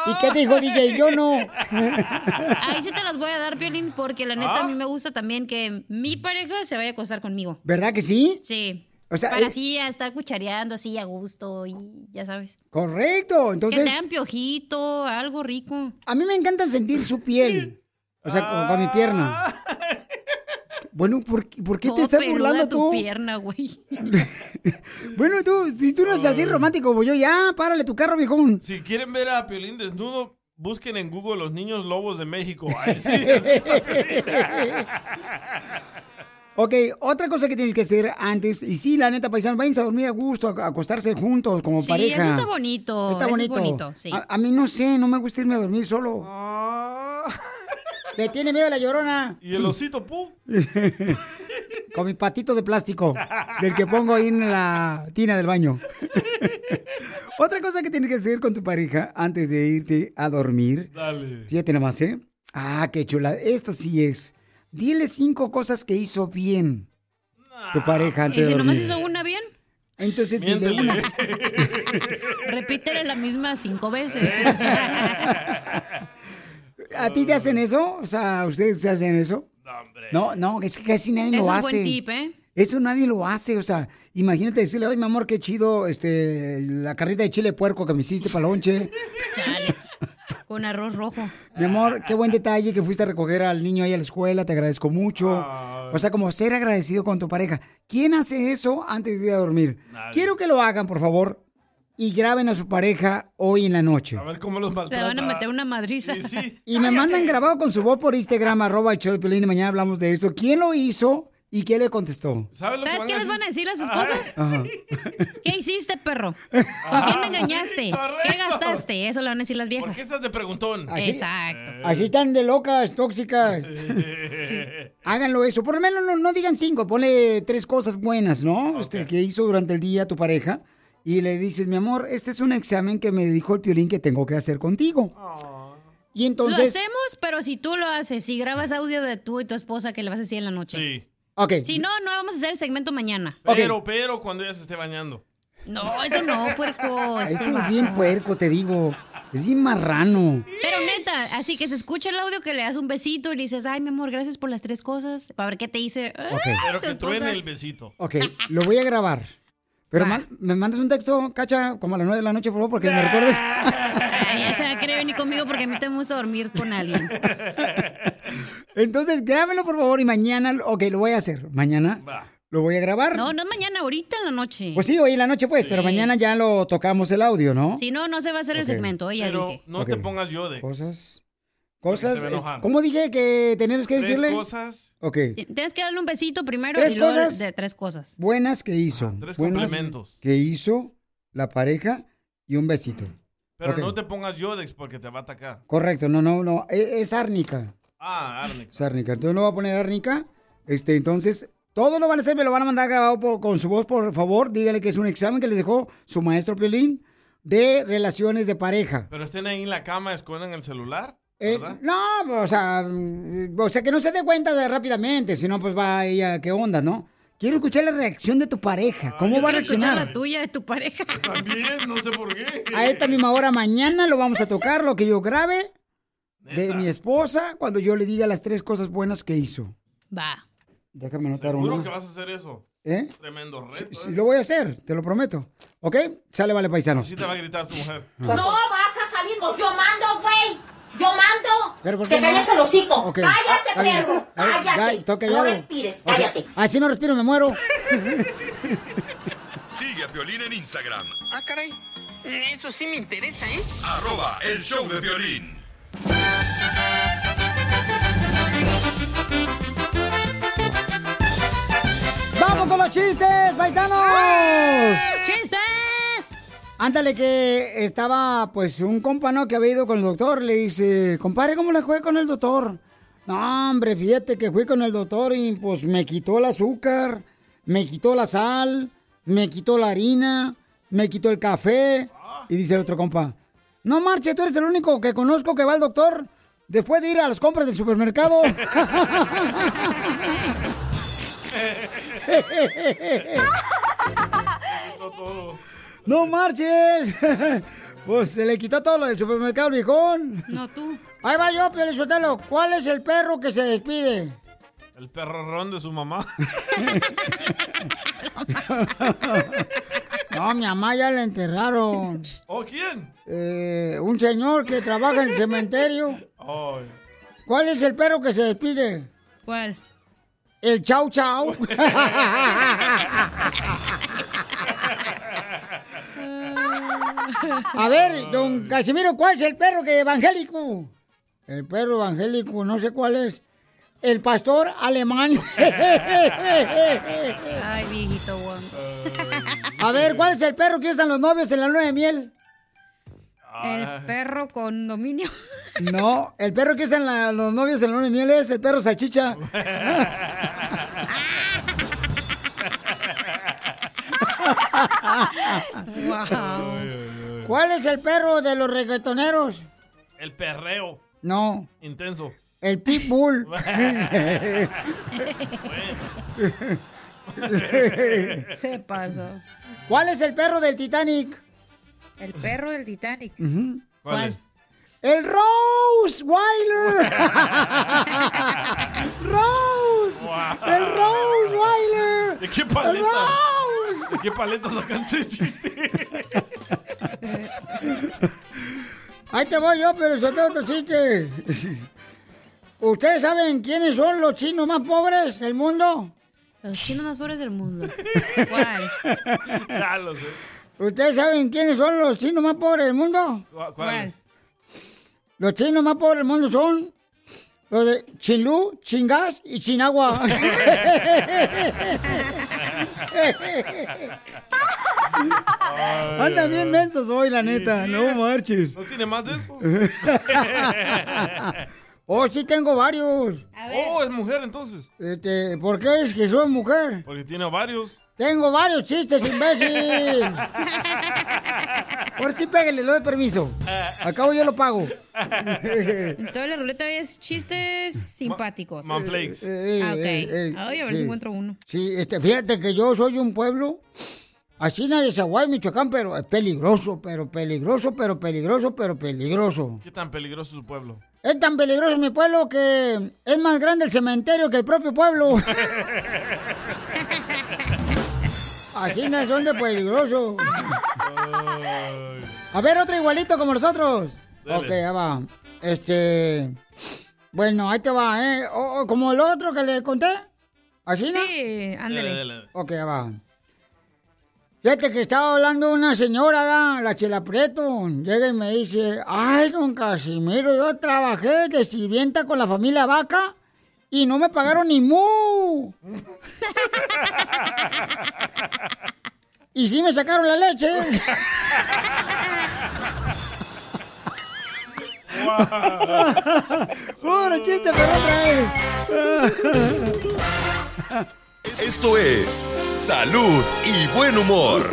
¿Y qué te dijo DJ? Yo no. Ahí sí te las voy a dar, Piolín, porque la neta Ah. a mí me gusta también que mi pareja se vaya a acostar conmigo. ¿Verdad que sí? Sí. O sea, Para es- así a estar cuchareando así a gusto y ya sabes. Correcto. Que Entonces. te dan piojito, algo rico. A mí me encanta sentir su piel. O sea, con, con mi pierna. Bueno, ¿por, qué- por qué te estás burlando tu tú? pierna, güey. Bueno, tú, si tú no eres así romántico como yo, ya, párale tu carro, viejón. Si quieren ver a Piolín desnudo, busquen en Google los niños lobos de México. Ay, sí. Ok, otra cosa que tienes que hacer antes, y sí, la neta, paisano, váyanse a dormir a gusto, a acostarse juntos como Sí, pareja. eso está bonito. Está eso bonito. Es bonito, sí. a, a mí no sé, no me gusta irme a dormir solo. Le tiene miedo a la llorona. ¿Y el osito pu? Con mi patito de plástico, del que pongo ahí en la tina del baño. Otra cosa que tienes que hacer con tu pareja antes de irte a dormir. Dale. Fíjate nomás, ¿eh? Ah, qué chula. Esto sí es. Dile cinco cosas que hizo bien tu pareja ¿Y antes de si nomás hizo una bien? Entonces dile Miéntele. una. Repítele la misma cinco veces. ¿A ti te hacen eso? O sea, ¿ustedes te hacen eso? No, no, es que casi nadie Eso lo es hace. buen tip, ¿eh? Eso nadie lo hace, o sea, imagínate decirle, ay, mi amor, qué chido, este, la carrita de chile puerco que me hiciste para lonche. Con arroz rojo. Mi amor, qué buen detalle que fuiste a recoger al niño ahí a la escuela, te agradezco mucho. O sea, como ser agradecido con tu pareja. ¿Quién hace eso antes de ir a dormir? Quiero que lo hagan, por favor, y graben a su pareja hoy en la noche. A ver cómo los Le maltrata. van a meter una madriza. Y me mandan grabado con su voz por Instagram, arroba el show de Pelín, y mañana hablamos de eso. ¿Quién lo hizo y quién le contestó? ¿Sabes, ¿Sabes qué les van a decir las esposas? Ajá. ¿Qué hiciste, perro? ¿Con quién me engañaste? ¿Qué gastaste? Eso le van a decir las ¿Por qué viejas. estás de preguntón? Exacto. Así están de locas, tóxicas. Háganlo eso. Por lo menos no, no digan cinco, ponle tres cosas buenas, ¿no? Este, que hizo durante el día tu pareja. Y le dices, mi amor, este es un examen que me dijo el piolín que tengo que hacer contigo. Y Lo entonces. hacemos, pero si tú lo haces, si grabas audio de tú y tu esposa que le vas a decir en la noche. Sí. Ok. Si no, no vamos a hacer el segmento mañana. Pero, pero cuando ella se esté bañando. No, eso no, puerco. Este Este es bien puerco, te digo. Es bien marrano. Pero neta, así que se escucha el audio que le das un besito y le dices, ay, mi amor, gracias por las tres cosas. Para ver qué te dice. "Ah, Ok. Pero que esposa". truene el besito. Ok, lo voy a grabar. Pero man- me mandas un texto, cacha, como a las nueve de la noche, por favor, porque me recuerdes. Ya se va a querer venir conmigo porque a mí te gusta dormir con alguien. Entonces, grábenlo, por favor, y mañana, ok, lo voy a hacer. Mañana lo voy a grabar. No, no es mañana, ahorita en la noche. Pues sí, hoy en la noche, pues, pero mañana ya lo tocamos el audio, ¿no? Si no, no se va a hacer el Ok. segmento, oye, Pero dije. no Ok. te pongas yo de. Cosas. Cosas. se va a es- enojar. ¿Cómo dije que tenemos que Tres decirle? cosas. Ok. Tienes que darle un besito primero Tres y luego cosas. de tres cosas. Buenas que hizo. tres buenas complementos. que hizo la pareja y un besito. Pero no te pongas Yodex porque te va a atacar. Correcto, no, no, no. e- Es, árnica. Ah, Arnick. Es árnica. Entonces lo voy a poner árnica. Este, entonces, todo lo van a hacer, me lo van a mandar grabado por- con su voz, por favor. Dígale que es un examen que les dejó su maestro Piolín. de relaciones de pareja. Pero estén ahí en la cama, escondan el celular. Eh, no, o sea, mm, o sea, que no se dé cuenta de rápidamente, si no, pues va ella, ¿qué onda, no? Quiero escuchar la reacción de tu pareja. ¿Cómo Yo va a quiero escuchar reaccionar? la tuya, de tu pareja. También, no sé por qué. A esta misma hora mañana lo vamos a tocar, lo que yo grabe de mi esposa cuando yo le diga las tres cosas buenas que hizo. Va. Déjame anotar ¿Seguro uno. que vas a hacer eso? ¿Eh? Tremendo reto. Sí, lo voy a hacer, te lo prometo. ¿Ok? Sale, vale, paisanos. Así te va a gritar tu mujer. No vas a salir, yo mando. Yo mando. ¿Pero por Te qué no? calles el hocico. Ok. Cállate, perro. Cállate. ya, no respires, Ok. cállate. Así no respiro, me muero. Sigue a Piolín en Instagram, Ah, caray. Eso sí me interesa, ¿eh? arroba el show de violín. ¡Vamos con los chistes, paisanos! ¡Chistes! Ándale, que estaba, pues, un compa, ¿no? Que había ido con el doctor. Le dice, compadre, ¿cómo le fue con el doctor? No, hombre, fíjate que fui con el doctor y, pues, me quitó el azúcar, me quitó la sal, me quitó la harina, me quitó el café. Y dice el otro compa, no marche, tú eres el único que conozco que va al doctor después de ir a las compras del supermercado. ¡No marches! Pues se le quitó todo lo del supermercado, viejón. No tú. Ahí va yo, Pio Sotelo. ¿Cuál es el perro que se despide? El perrorrón de su mamá. No, mi mamá ya la enterraron. ¿Oh, quién? Eh, un señor que trabaja en el cementerio. ¿Cuál es el perro que se despide? ¿Cuál? El chau chau. A ver, don Casimiro, ¿cuál es el perro que evangélico? El perro evangélico, no sé cuál es. El pastor alemán. Ay, viejito guango. A ver, ¿cuál es el perro que usan los novios en la luna de miel? El perro con dominio. No, el perro que usan la- los novios en la luna de miel es el perro salchicha. Wow. ¿Cuál es el perro de los reggaetoneros? El perreo. No, Intenso. el pitbull. Se pasó. ¿Cuál es el perro del Titanic? El perro del Titanic. ¿Cuál? es? El Rose Weiler. Rose. El Rose Weiler. ¿De qué El paleta? Rose. ¿De qué paleta sacaste chiste? Ahí te voy yo, pero yo tengo otro chiste. ¿Ustedes saben quiénes son los chinos más pobres del mundo? Los chinos más pobres del mundo. ¿Cuál? ya lo sé. ¿Ustedes saben quiénes son los chinos más pobres del mundo? ¿Cuál? cuál? Los chinos más pobres del mundo son los de Chinlú, Chingas y Chinagua. Andan bien mensos hoy, la neta. No marches. ¿No tiene más de eso? Oh, sí tengo varios. Oh, es mujer entonces. Este, ¿Por qué es que soy mujer? Porque tiene varios. Tengo varios chistes, imbécil. Por si pégale, le doy permiso. Acabo yo lo pago. En toda la ruleta ves chistes simpáticos. Manflakes. Eh, Ah, ok. eh, eh, Ay, a ver sí. si encuentro uno. Sí, este, fíjate que yo soy un pueblo, así de Zaguay, Michoacán, pero es peligroso, pero peligroso, pero peligroso, pero peligroso. ¿Qué tan peligroso es su pueblo? Es tan peligroso mi pueblo que es más grande el cementerio que el propio pueblo. Así no son de peligroso. A ver, otro igualito como nosotros. Dale. Ok, ya va. Este. Bueno, ahí te va, ¿eh? O- o como el otro que le conté. ¿Así, no? Sí, ándale. Dale, dale. Ok, ya va. Fíjate que estaba hablando una señora, la Chela Prieto, llega y me dice, ay, don Casimiro, yo trabajé de sirvienta con la familia Vaca y no me pagaron ni mu. y sí me sacaron la leche. Puro chiste, pero otra vez. Esto es Salud y Buen Humor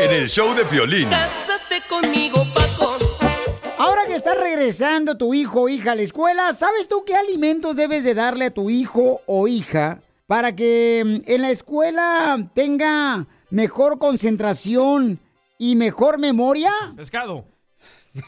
en el show de violín. Cásate conmigo, Paco. Ahora que está regresando tu hijo o hija a la escuela, ¿sabes tú qué alimentos debes de darle a tu hijo o hija para que mm, en la escuela tenga mejor concentración y mejor memoria? Pescado.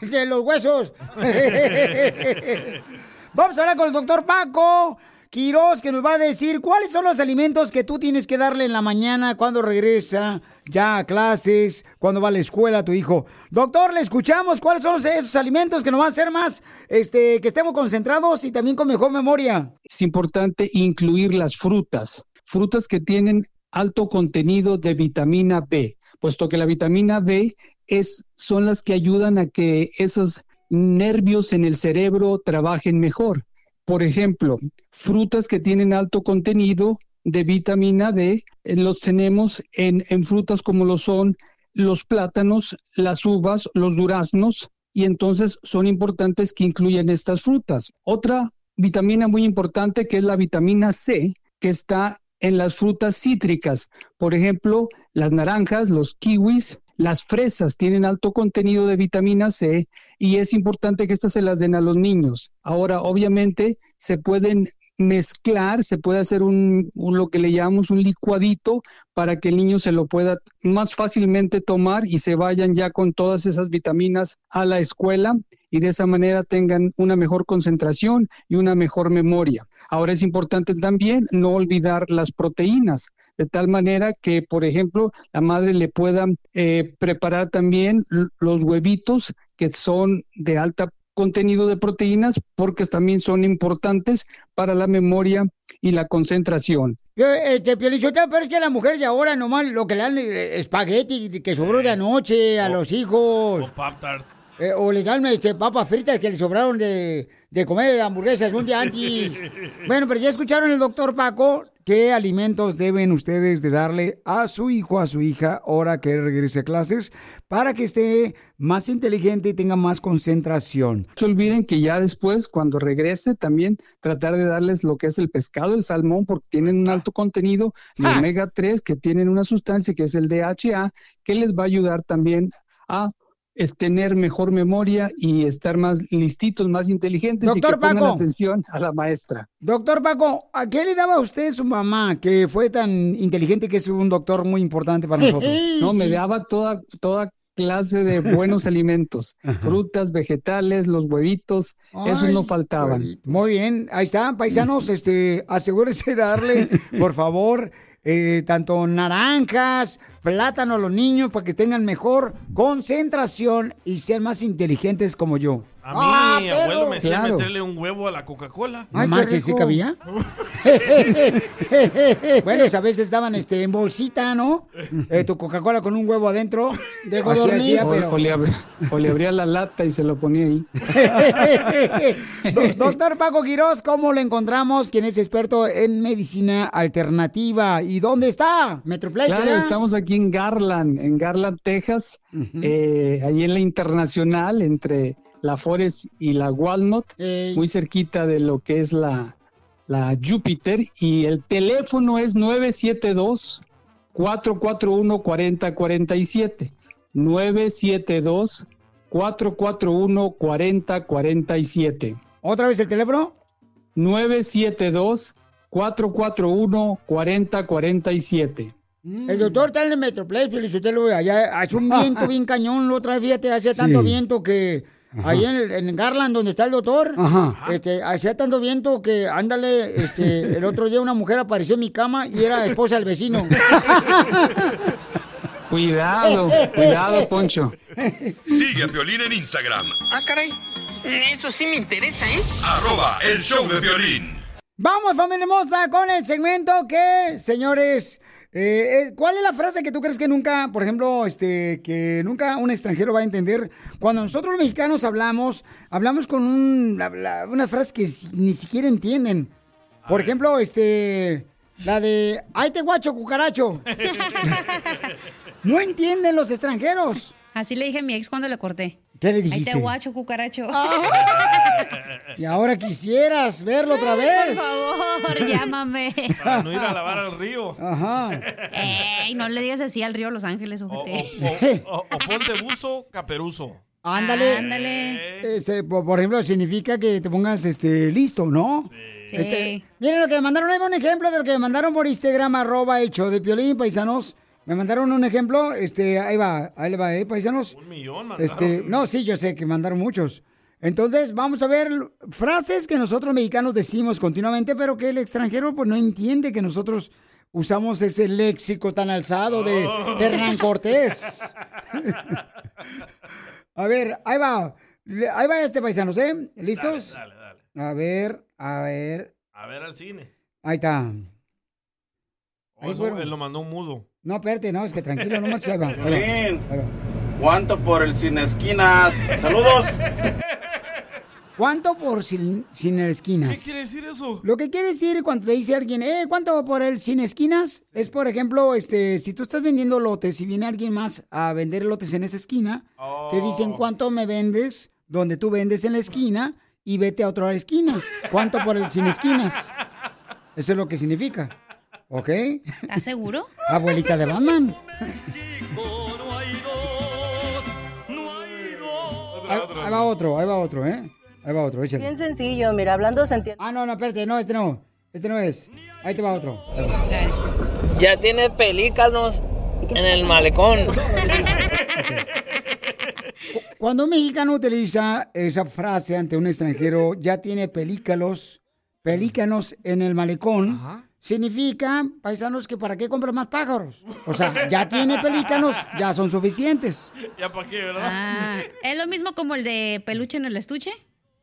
De los huesos. Vamos a hablar con el doctor Paco Quiroz, que nos va a decir cuáles son los alimentos que tú tienes que darle en la mañana cuando regresa ya a clases, cuando va a la escuela tu hijo. Doctor, le escuchamos. ¿Cuáles son esos alimentos que nos van a hacer más, este, que estemos concentrados y también con mejor memoria? Es importante incluir las frutas, frutas que tienen alto contenido de vitamina B, puesto que la vitamina B es, son las que ayudan a que esos nervios en el cerebro trabajen mejor. Por ejemplo, frutas que tienen alto contenido de vitamina D, eh, los tenemos en, en frutas como lo son los plátanos, las uvas, los duraznos, y entonces son importantes que incluyan estas frutas. Otra vitamina muy importante que es la vitamina C, que está en las frutas cítricas. Por ejemplo, las naranjas, los kiwis, las fresas tienen alto contenido de vitamina C y es importante que estas se las den a los niños. Ahora, obviamente, se pueden mezclar, se puede hacer un, un, lo que le llamamos un licuadito para que el niño se lo pueda más fácilmente tomar y se vayan ya con todas esas vitaminas a la escuela y de esa manera tengan una mejor concentración y una mejor memoria. Ahora es importante también no olvidar las proteínas de tal manera que, por ejemplo, la madre le pueda eh, preparar también los huevitos que son de alta contenido de proteínas porque también son importantes para la memoria y la concentración. Este, pero es que la mujer de ahora nomás lo que le dan eh, espagueti que sobró de anoche a los hijos. O. Eh, o le dan este, papas fritas que le sobraron de, de comer hamburguesas un día antes. bueno, pero ya escucharon el doctor Paco ¿Qué alimentos deben ustedes de darle a su hijo, a su hija, ahora que regrese a clases, para que esté más inteligente y tenga más concentración? No se olviden que ya después, cuando regrese, también tratar de darles lo que es el pescado, el salmón, porque tienen un alto contenido de omega 3, que tienen una sustancia que es el DHA, que les va a ayudar también a es tener mejor memoria y estar más listitos, más inteligentes y que pongan atención a la maestra. Doctor Paco, ¿a qué le daba a usted su mamá que fue tan inteligente que es un doctor muy importante para nosotros? no, me daba toda, toda clase de buenos alimentos, frutas, vegetales, los huevitos, esos no faltaban. Muy bien, ahí está, paisanos, este, asegúrese de darle, por favor, eh, tanto naranjas, plátano a los niños para que tengan mejor concentración y sean más inteligentes como yo. A mí, mi ah, abuelo me decía meterle un huevo a la Coca-Cola. Ay, marches, ¿sí cabía? bueno, a veces daban este, en bolsita, ¿no? Eh, tu Coca-Cola con un huevo adentro de codorniz. O, le abría, la lata y se lo ponía ahí. Doctor Paco Quiroz, ¿cómo lo encontramos? Quien es experto en medicina alternativa. ¿Y dónde está? Metroplex, Claro, estamos aquí en Garland, en Garland, Texas. eh, ahí en la Internacional, entre la Forest y la Walnut, muy cerquita de lo que es la, la Júpiter. Y el teléfono es 972 441 4047. 972 441 4047. ¿Otra vez el teléfono? 972 441 4047. El doctor está en el Metroplex, Felicitelo, allá hace un viento bien cañón, la otra vez, fíjate, hace tanto viento que Ahí en, en, Garland, donde está el doctor, este, hacía tanto viento que, ándale, este, el otro día una mujer apareció en mi cama y era esposa del vecino. cuidado, cuidado, Poncho. Sigue a Violín en Instagram. Ah, caray. Eso sí me interesa, ¿eh? Arroba el show de violín. Vamos, familia hermosa, con el segmento que, señores, eh, eh, ¿Cuál es la frase que tú crees que nunca, por ejemplo, este, que nunca un extranjero va a entender? Cuando nosotros los mexicanos hablamos, hablamos con un, una frase que ni siquiera entienden. Por ejemplo, este, la de, ¡ay te guacho, cucaracho! no entienden los extranjeros. Así le dije a mi ex cuando le corté. ¿Qué le Ahí dijiste? te guacho, cucaracho. Y ahora quisieras verlo otra vez. Por favor, llámame. Para no ir a lavar al río. Ajá. Ey, no le digas así al río Los Ángeles, ojete. O, o ponte buzo, caperuzo. Ándale. Ándale. Ese, por, ejemplo, significa que te pongas este listo, ¿no? Sí. Este, miren lo que me mandaron, ahí va un ejemplo de lo que me mandaron por Instagram, arroba show de Piolín, paisanos. Me mandaron un ejemplo, este, ahí va, ahí le va, ¿eh, paisanos? Un millón mandaron. Este, no, sí, yo sé que mandaron muchos. Entonces, vamos a ver frases que nosotros mexicanos decimos continuamente, pero que el extranjero pues no entiende que nosotros usamos ese léxico tan alzado de Oh. Hernán Cortés. a ver, ahí va. Ahí va este paisanos, ¿eh? ¿Listos? Dale, dale. A ver, a ver. A ver al cine. Ahí está. O Ahí eso él lo mandó mudo. No, espérate, no, es que tranquilo, no marches, ahí va. ahí va, Piolín. ahí va. ¿Cuánto por el sin esquinas? Saludos. ¿Cuánto por sin, sin esquinas? ¿Qué quiere decir eso? Lo que quiere decir cuando te dice alguien, eh, ¿cuánto por el sin esquinas? Es, por ejemplo, este, si tú estás vendiendo lotes y viene alguien más a vender lotes en esa esquina, te dicen, ¿cuánto me vendes? Donde tú vendes en la esquina y vete a otra esquina. ¿Cuánto por el sin esquinas? Eso es lo que significa. ¿Ok? ¿Estás seguro? Abuelita de Batman. Ahí, ahí va otro, ahí va otro, ¿eh? Ahí va otro, échale. Bien sencillo, mira, hablando se entiende. Ah, no, no, espérate, no, este no. Este no es. Ahí te va otro. Ya tiene pelícanos en el malecón. Cuando un mexicano utiliza esa frase ante un extranjero, ya tiene pelícalos, pelícanos en el malecón, significa, paisanos, que para qué compra más pájaros. O sea, ya tiene pelícanos, ya son suficientes. Ya para qué, ¿verdad? Ah, ¿Es lo mismo como el de peluche en el estuche?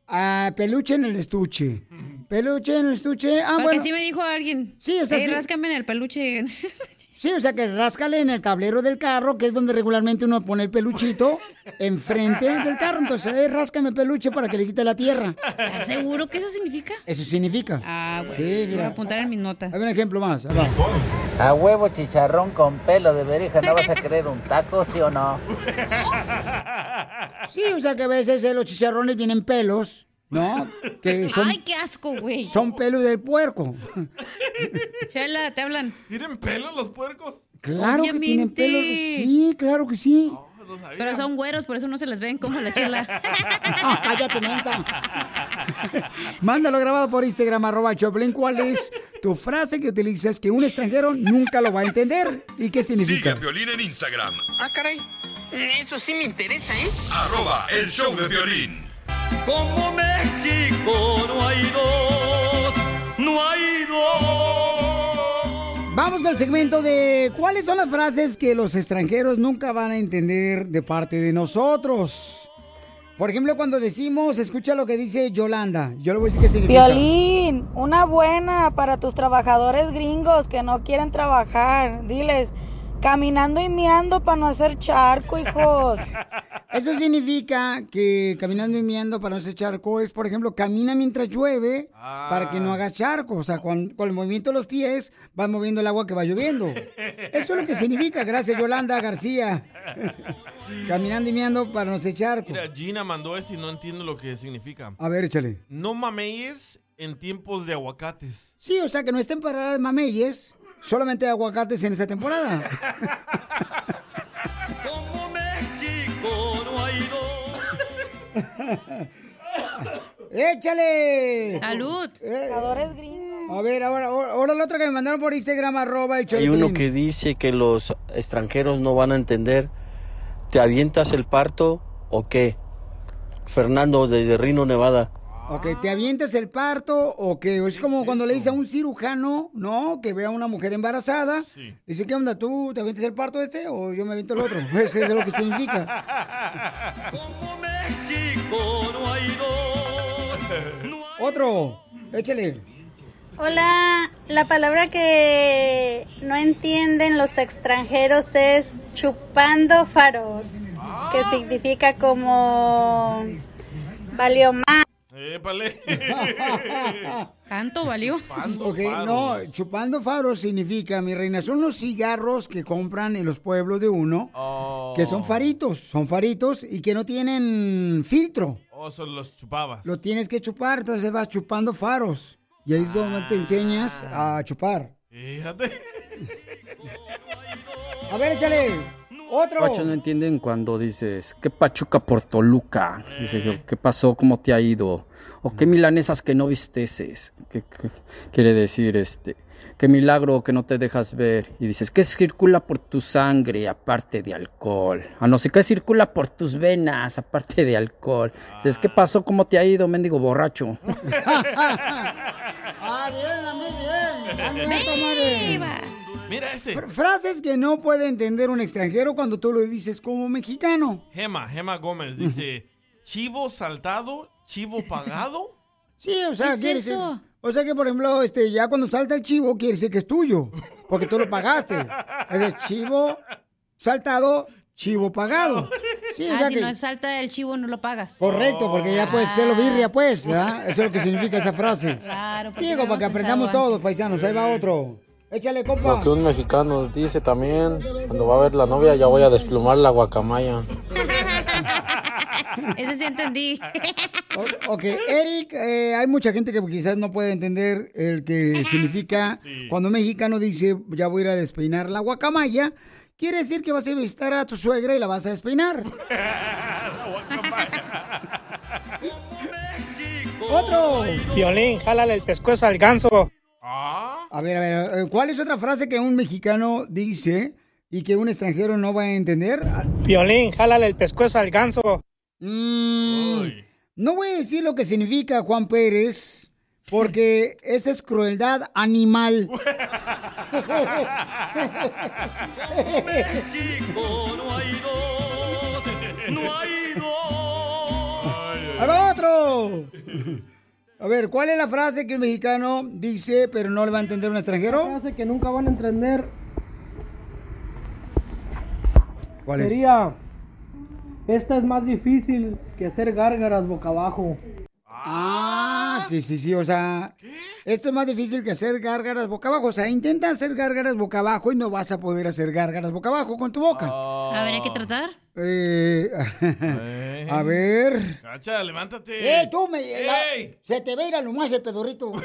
Ah, peluche en el estuche. Peluche en el estuche. Ah, Porque bueno. sí me dijo alguien. Sí, o sea, "Ey, sí. ráscame en el peluche. Sí, o sea que ráscale en el tablero del carro, que es donde regularmente uno pone el peluchito enfrente del carro. Entonces, eh, ráscame peluche para que le quite la tierra. ¿Estás seguro que eso significa? Eso significa. Ah, bueno. Sí, Voy a mira. apuntar en mis notas. Hay un ejemplo más. A huevo chicharrón con pelo de verija, ¿no vas a querer un taco, sí o no? Sí, o sea que a veces eh, los chicharrones vienen pelos, ¿no? Que son, Ay, qué asco, güey. son pelos del puerco. Chela, te hablan. ¿Tienen pelos los puercos? Claro que tienen pelos. Sí, claro que sí. Pero son güeros, por eso no se les ven como la chela. Ah, cállate, menta. Mándalo grabado por Instagram, arroba Choplin. ¿Cuál es tu frase que utilizas que un extranjero nunca lo va a entender? ¿Y qué Sigue significa? a Piolín en Instagram, Ah, caray. Eso sí me interesa, ¿eh? arroba el show de violín. Como México no hay dos, no hay dos. Vamos con el segmento de cuáles son las frases que los extranjeros nunca van a entender de parte de nosotros. Por ejemplo, cuando decimos, escucha lo que dice Yolanda. Yo le voy a decir qué significa. Violín, una buena para tus trabajadores gringos que no quieren trabajar. Diles, caminando y miando para no hacer charco, hijos. Eso significa que caminando y miando para no hacer charco es, por ejemplo, camina mientras llueve para que no hagas charco. O sea, con, con el movimiento de los pies vas moviendo el agua que va lloviendo. Eso es lo que significa. Gracias, Yolanda García. Caminando y miando para no hacer charco. Mira, Gina mandó esto y no entiendo lo que significa. A ver, échale. No mameyes en tiempos de aguacates. Sí, o sea, que no estén paradas mameyes, solamente aguacates en esta temporada. Como México no hay dos. ¡Échale! ¡Salud! Trabajadores gringos. A ver, ahora, ahora, el otro que me mandaron por Instagram, arroba el Hay uno que dice que los extranjeros no van a entender. ¿Te avientas el parto o qué? Fernando desde Reno, Nevada. Ok, ¿te avientas el parto o qué? Es como cuando le dice a un cirujano, ¿no? Que ve a una mujer embarazada. Dice, ¿qué onda? ¿Tú te avientas el parto este o yo me aviento el otro? Eso es lo que significa. Como México no hay dos. Otro, échale. Hola, la palabra que no entienden los extranjeros es chupando faros, que significa como valió más. Épale. Tanto valió. Ok, no, chupando faros significa, mi reina, son los cigarros que compran en los pueblos de uno, que son faritos, son faritos y que no tienen filtro. Oh, solo los chupabas. Lo tienes que chupar, entonces vas chupando faros. Y ahí es donde te enseñas a chupar. Fíjate. A ver, échale. Otro. Guachos no entienden cuando dices, ¿qué pachuca por Toluca? Dice yo, ¿qué pasó? ¿Cómo te ha ido? O qué milanesas que no visteces. ¿Qué, qué quiere decir este? Qué milagro que no te dejas ver. Y dices, ¿qué circula por tu sangre aparte de alcohol? Ah, no sé, ¿qué circula por tus venas aparte de alcohol? Dices, ¿qué pasó? ¿Cómo te ha ido, mendigo borracho? Ah, bien, muy bien. Ah. Mira este. Fr- frases que no puede entender un extranjero cuando tú lo dices como mexicano. Gema, Gema Gómez dice, chivo saltado, chivo pagado. Sí, o sea, ¿Qué es quiere eso? decir- O sea que, por ejemplo, este, ya cuando salta el chivo, quiere decir que es tuyo. Porque tú lo pagaste. Es el chivo saltado, chivo pagado. Sí, o ah, sea si que. no salta el chivo, no lo pagas. Correcto, porque ya puedes hacerlo birria, pues. ¿verdad? Eso es lo que significa esa frase. Claro, Digo, para que aprendamos todos, paisanos. Ahí va otro. Échale, Lo compa. que un mexicano dice también, cuando va a ver la novia ya voy a desplumar la guacamaya. Ese sí entendí. O- Ok, Eric, eh, hay mucha gente que quizás no puede entender el que significa cuando un mexicano dice ya voy a ir a despeinar la guacamaya. Quiere decir que vas a visitar a tu suegra y la vas a despeinar. Otro. Violín, jálale el pescuezo al ganso. A ver, a ver, eh, ¿cuál es otra frase que un mexicano dice y que un extranjero no va a entender? Violín, jálale el pescuezo al ganso. Mm, no voy a decir lo que significa Juan Pérez, porque esa es crueldad animal. no hay dos, no hay ¡A va otro! A ver, ¿cuál es la frase que un mexicano dice pero no le va a entender un extranjero? frase que nunca van a entender ¿Cuál es? sería, esta es más difícil que hacer gárgaras boca abajo. Ah, sí, sí, sí, o sea, esto es más difícil que hacer gárgaras boca abajo. O sea, intenta hacer gárgaras boca abajo y no vas a poder hacer gárgaras boca abajo con tu boca. A ver, hay que tratar. Eh, a ver. Cacha, levántate. ¡Eh, tú me... la- ¡Ey! se te ve ir a nomás el pedorrito.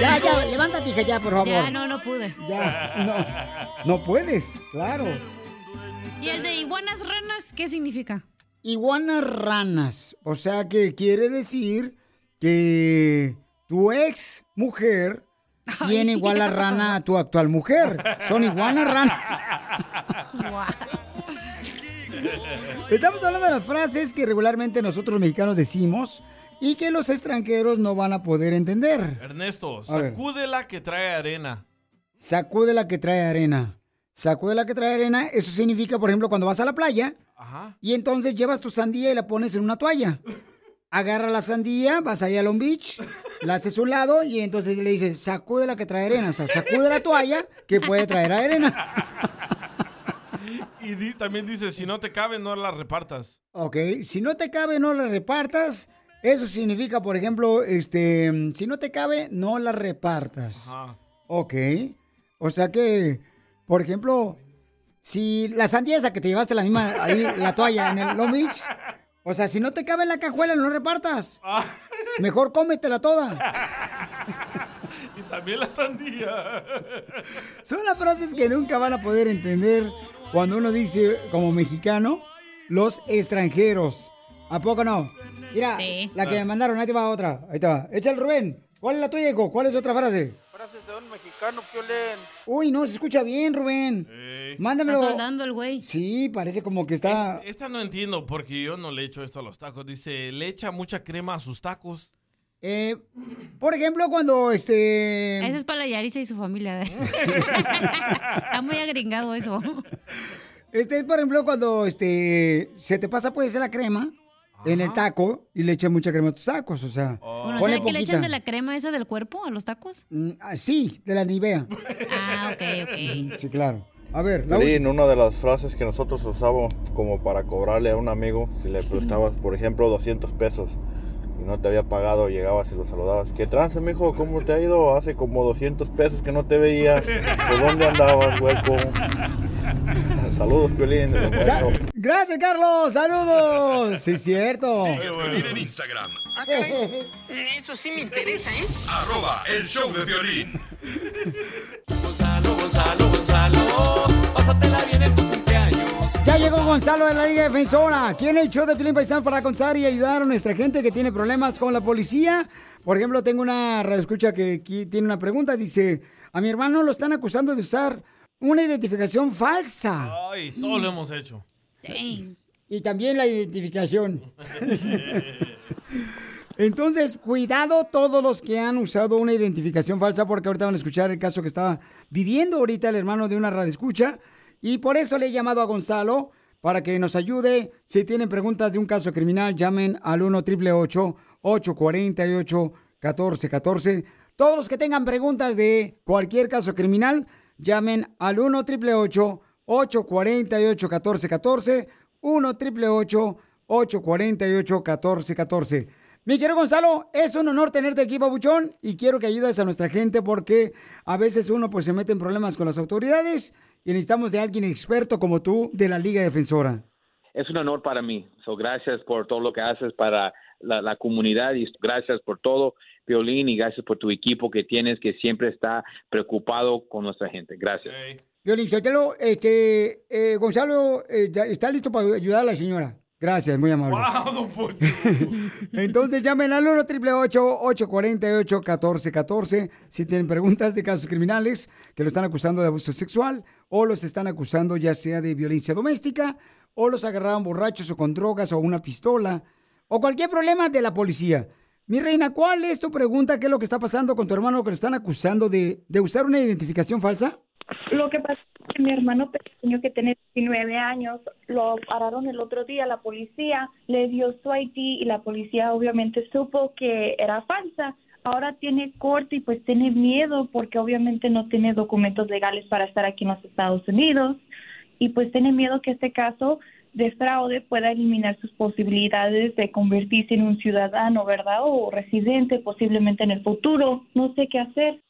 ya, ya, levántate, hija, ya, por favor. Ya, no, no pude. Ya, no. No puedes, claro. ¿Y el de iguanas ranas qué significa? Iguanas ranas. O sea que quiere decir que tu ex mujer tiene igual la rana a tu actual mujer. Son iguanas ranas. Estamos hablando de las frases que regularmente nosotros los mexicanos decimos y que los extranjeros no van a poder entender. Ernesto, A ver. sacúdela que trae arena. Sacude la que trae arena. Sacude la que trae arena. Eso significa, por ejemplo, cuando vas a la playa y entonces llevas tu sandía y la pones en una toalla. Agarra la sandía, vas allá a Long Beach, la haces a un lado y entonces le dices, sacude la que trae arena. O sea, sacude la toalla que puede traer arena. Y di- también dice, si no te cabe, no la repartas. Ok, si no te cabe, no la repartas. Eso significa, por ejemplo, este, si no te cabe, no la repartas. Ok. O sea que, por ejemplo, si la sandía esa que te llevaste la misma, ahí, la toalla en el Long Beach, o sea, si no te cabe en la cajuela, no repartas. Mejor cómetela toda. Y también la sandía. Son las frases que nunca van a poder entender cuando uno dice, como mexicano, los extranjeros. ¿A poco no? Mira, Sí. la que me mandaron, ahí te va otra. Ahí te va. Échale, Rubén. ¿Cuál es la tuya, hijo? ¿Cuál es otra frase? Frases de un mexicano, Piolín. Uy, no se escucha bien, Rubén. Mándamelo. Está soldando el güey. Sí, parece como que está. Esta no entiendo porque yo no le echo esto a los tacos. Dice, le echa mucha crema a sus tacos. Eh, por ejemplo, cuando este. Esa es para la Yarisa y su familia. Está muy agringado eso. Este, por ejemplo, cuando este se te pasa pues la crema en el taco y le echas mucha crema a tus tacos, o sea, Bueno, ponle ¿sabe que le echan de la crema esa del cuerpo a los tacos? Mm, ah, sí, de la Nivea. Ah, ok, ok. Sí, claro. A ver, la última. una de las frases que nosotros usamos como para cobrarle a un amigo si le prestabas, por ejemplo, 200 pesos. Y no te había pagado, llegabas y lo saludabas. ¿Qué trance, mijo? ¿Cómo te ha ido? Hace como 200 pesos que no te veía. ¿Por dónde andabas, hueco? Saludos, Piolín. Sa- Gracias, Carlos. Saludos. Sí, cierto. Sigue a Piolín en Instagram, Ah. Eso sí me interesa, ¿eh? arroba el show de violín. Gonzalo, Gonzalo, Gonzalo, pásatela bien en tu. Ya llegó Gonzalo de la Liga Defensora. Aquí en el show de Pilín Paisano para contar y ayudar a nuestra gente que tiene problemas con la policía. Por ejemplo, tengo una radioescucha que aquí tiene una pregunta. Dice, a mi hermano lo están acusando de usar una identificación falsa. Ay, todos lo hemos hecho. Y también la identificación. Entonces, cuidado todos los que han usado una identificación falsa, porque ahorita van a escuchar el caso que estaba viviendo ahorita el hermano de una radioescucha. Y por eso le he llamado a Gonzalo para que nos ayude. Si tienen preguntas de un caso criminal, llamen al 1 888 848 1414 Todos los que tengan preguntas de cualquier caso criminal, llamen al 1 888 848 1414 1 888 848 1414 Mi querido Gonzalo, es un honor tenerte aquí, babuchón, y quiero que ayudes a nuestra gente porque a veces uno pues se mete en problemas con las autoridades y necesitamos de alguien experto como tú de la Liga Defensora. es un honor para mí. So, gracias por todo lo que haces para la, la comunidad y gracias por todo, Piolín, y gracias por tu equipo que tienes que siempre está preocupado con nuestra gente. Gracias. Violín, Sotelo, este, eh, Gonzalo, eh, está listo para ayudar a la señora. Gracias, muy amable. ¡Wow, don Poncho! Entonces llamen al 1 888 848 1414 si tienen preguntas de casos criminales que lo están acusando de abuso sexual o los están acusando ya sea de violencia doméstica o los agarraron borrachos o con drogas o una pistola o cualquier problema de la policía. Mi reina, ¿cuál es tu pregunta? ¿Qué es lo que está pasando con tu hermano que lo están acusando de, de usar una identificación falsa? Lo que pasa mi hermano pequeño que tiene 19 años lo pararon el otro día la policía, le dio su ID y la policía obviamente supo que era falsa. Ahora tiene corte y pues tiene miedo porque obviamente no tiene documentos legales para estar aquí en los Estados Unidos y pues tiene miedo que este caso de fraude pueda eliminar sus posibilidades de convertirse en un ciudadano, ¿verdad? O residente posiblemente en el futuro. No sé qué hacer.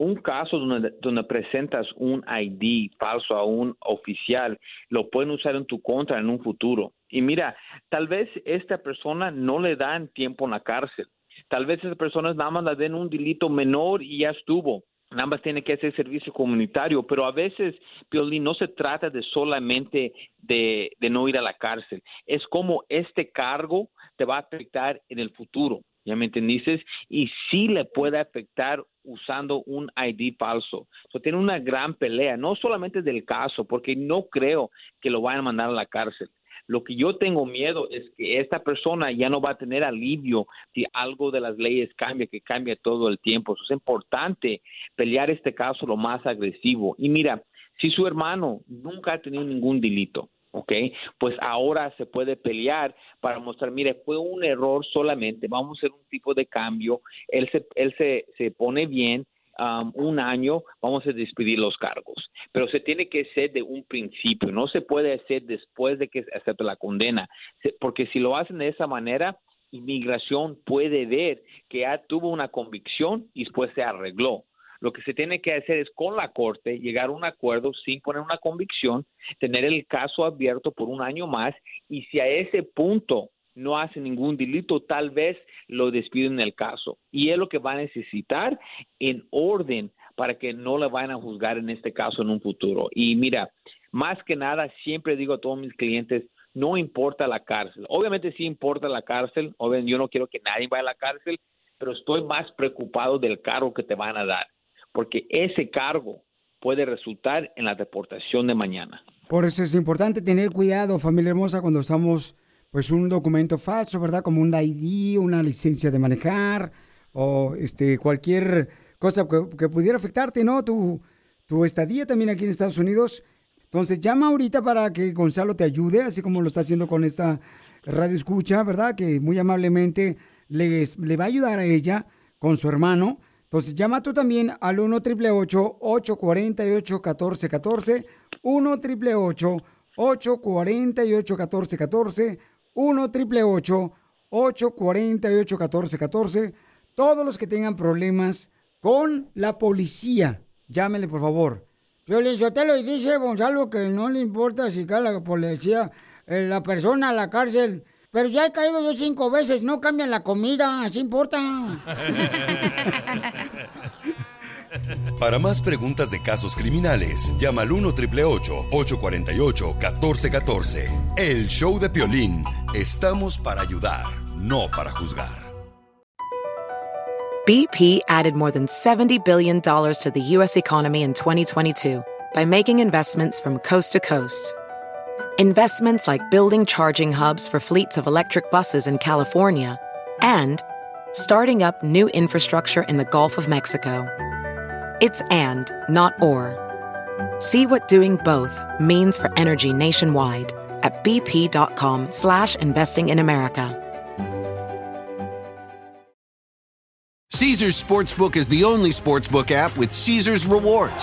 Un caso donde, donde presentas un ID falso a un oficial, lo pueden usar en tu contra en un futuro. Y mira, tal vez esta persona no le dan tiempo en la cárcel. Tal vez esa persona nada más la den un delito menor y ya estuvo. Nada más tiene que hacer servicio comunitario, pero a veces, Piolín, no se trata de solamente de, de no ir a la cárcel. Es como este cargo te va a afectar en el futuro. ¿Ya me entendiste? Y sí le puede afectar usando un ID falso. So, tiene una gran pelea, no solamente del caso, porque no creo que lo vayan a mandar a la cárcel. Lo que yo tengo miedo es que esta persona ya no va a tener alivio si algo de las leyes cambia, que cambia todo el tiempo. Es importante pelear este caso lo más agresivo. Y mira, si su hermano nunca ha tenido ningún delito, ¿ok? Pues ahora se puede pelear para mostrar, mire, fue un error solamente, vamos a hacer un tipo de cambio, él se, él se, se pone bien, um, un año, vamos a despedir los cargos. Pero se tiene que ser de un principio, no se puede hacer después de que se acepte la condena, porque si lo hacen de esa manera, inmigración puede ver que ya tuvo una convicción y después se arregló. Lo que se tiene que hacer es con la corte llegar a un acuerdo sin poner una convicción, tener el caso abierto por un año más y si a ese punto no hace ningún delito, tal vez lo despiden del caso. Y es lo que va a necesitar en orden para que no le vayan a juzgar en este caso en un futuro. Y mira, más que nada, siempre digo a todos mis clientes, no importa la cárcel. Obviamente sí importa la cárcel, obviamente yo no quiero que nadie vaya a la cárcel, pero estoy más preocupado del cargo que te van a dar, porque ese cargo puede resultar en la deportación de mañana. Por eso es importante tener cuidado, familia hermosa, cuando usamos pues un documento falso, ¿verdad? Como un ID, una licencia de manejar o este cualquier cosa que, que pudiera afectarte, ¿no? Tu, tu estadía también aquí en Estados Unidos. Entonces llama ahorita para que Gonzalo te ayude, así como lo está haciendo con esta radio escucha, ¿verdad? Que muy amablemente les, le va a ayudar a ella con su hermano. Entonces llama tú también al 1 888 848 1414 1 888 848 1414 1 888 848-1414. Todos los que tengan problemas con la policía, llámenle por favor. Yo le lo dice Gonzalo que no le importa si cae la policía, eh, la persona a la cárcel. Pero ya he caído yo cinco veces, no cambian la comida, así importa. Para más preguntas de casos criminales, llama al 1 848 1414 El show de Piolín. Estamos para ayudar, no para juzgar. BP added more than $70 billion to the U.S. economy in 2022 by making investments from coast to coast. Investments like building charging hubs for fleets of electric buses in California and starting up new infrastructure in the Gulf of Mexico. It's and, not or. See what doing both means for energy nationwide at bp.com slash investing in America. Caesar's Sportsbook is the only sportsbook app with Caesar's rewards.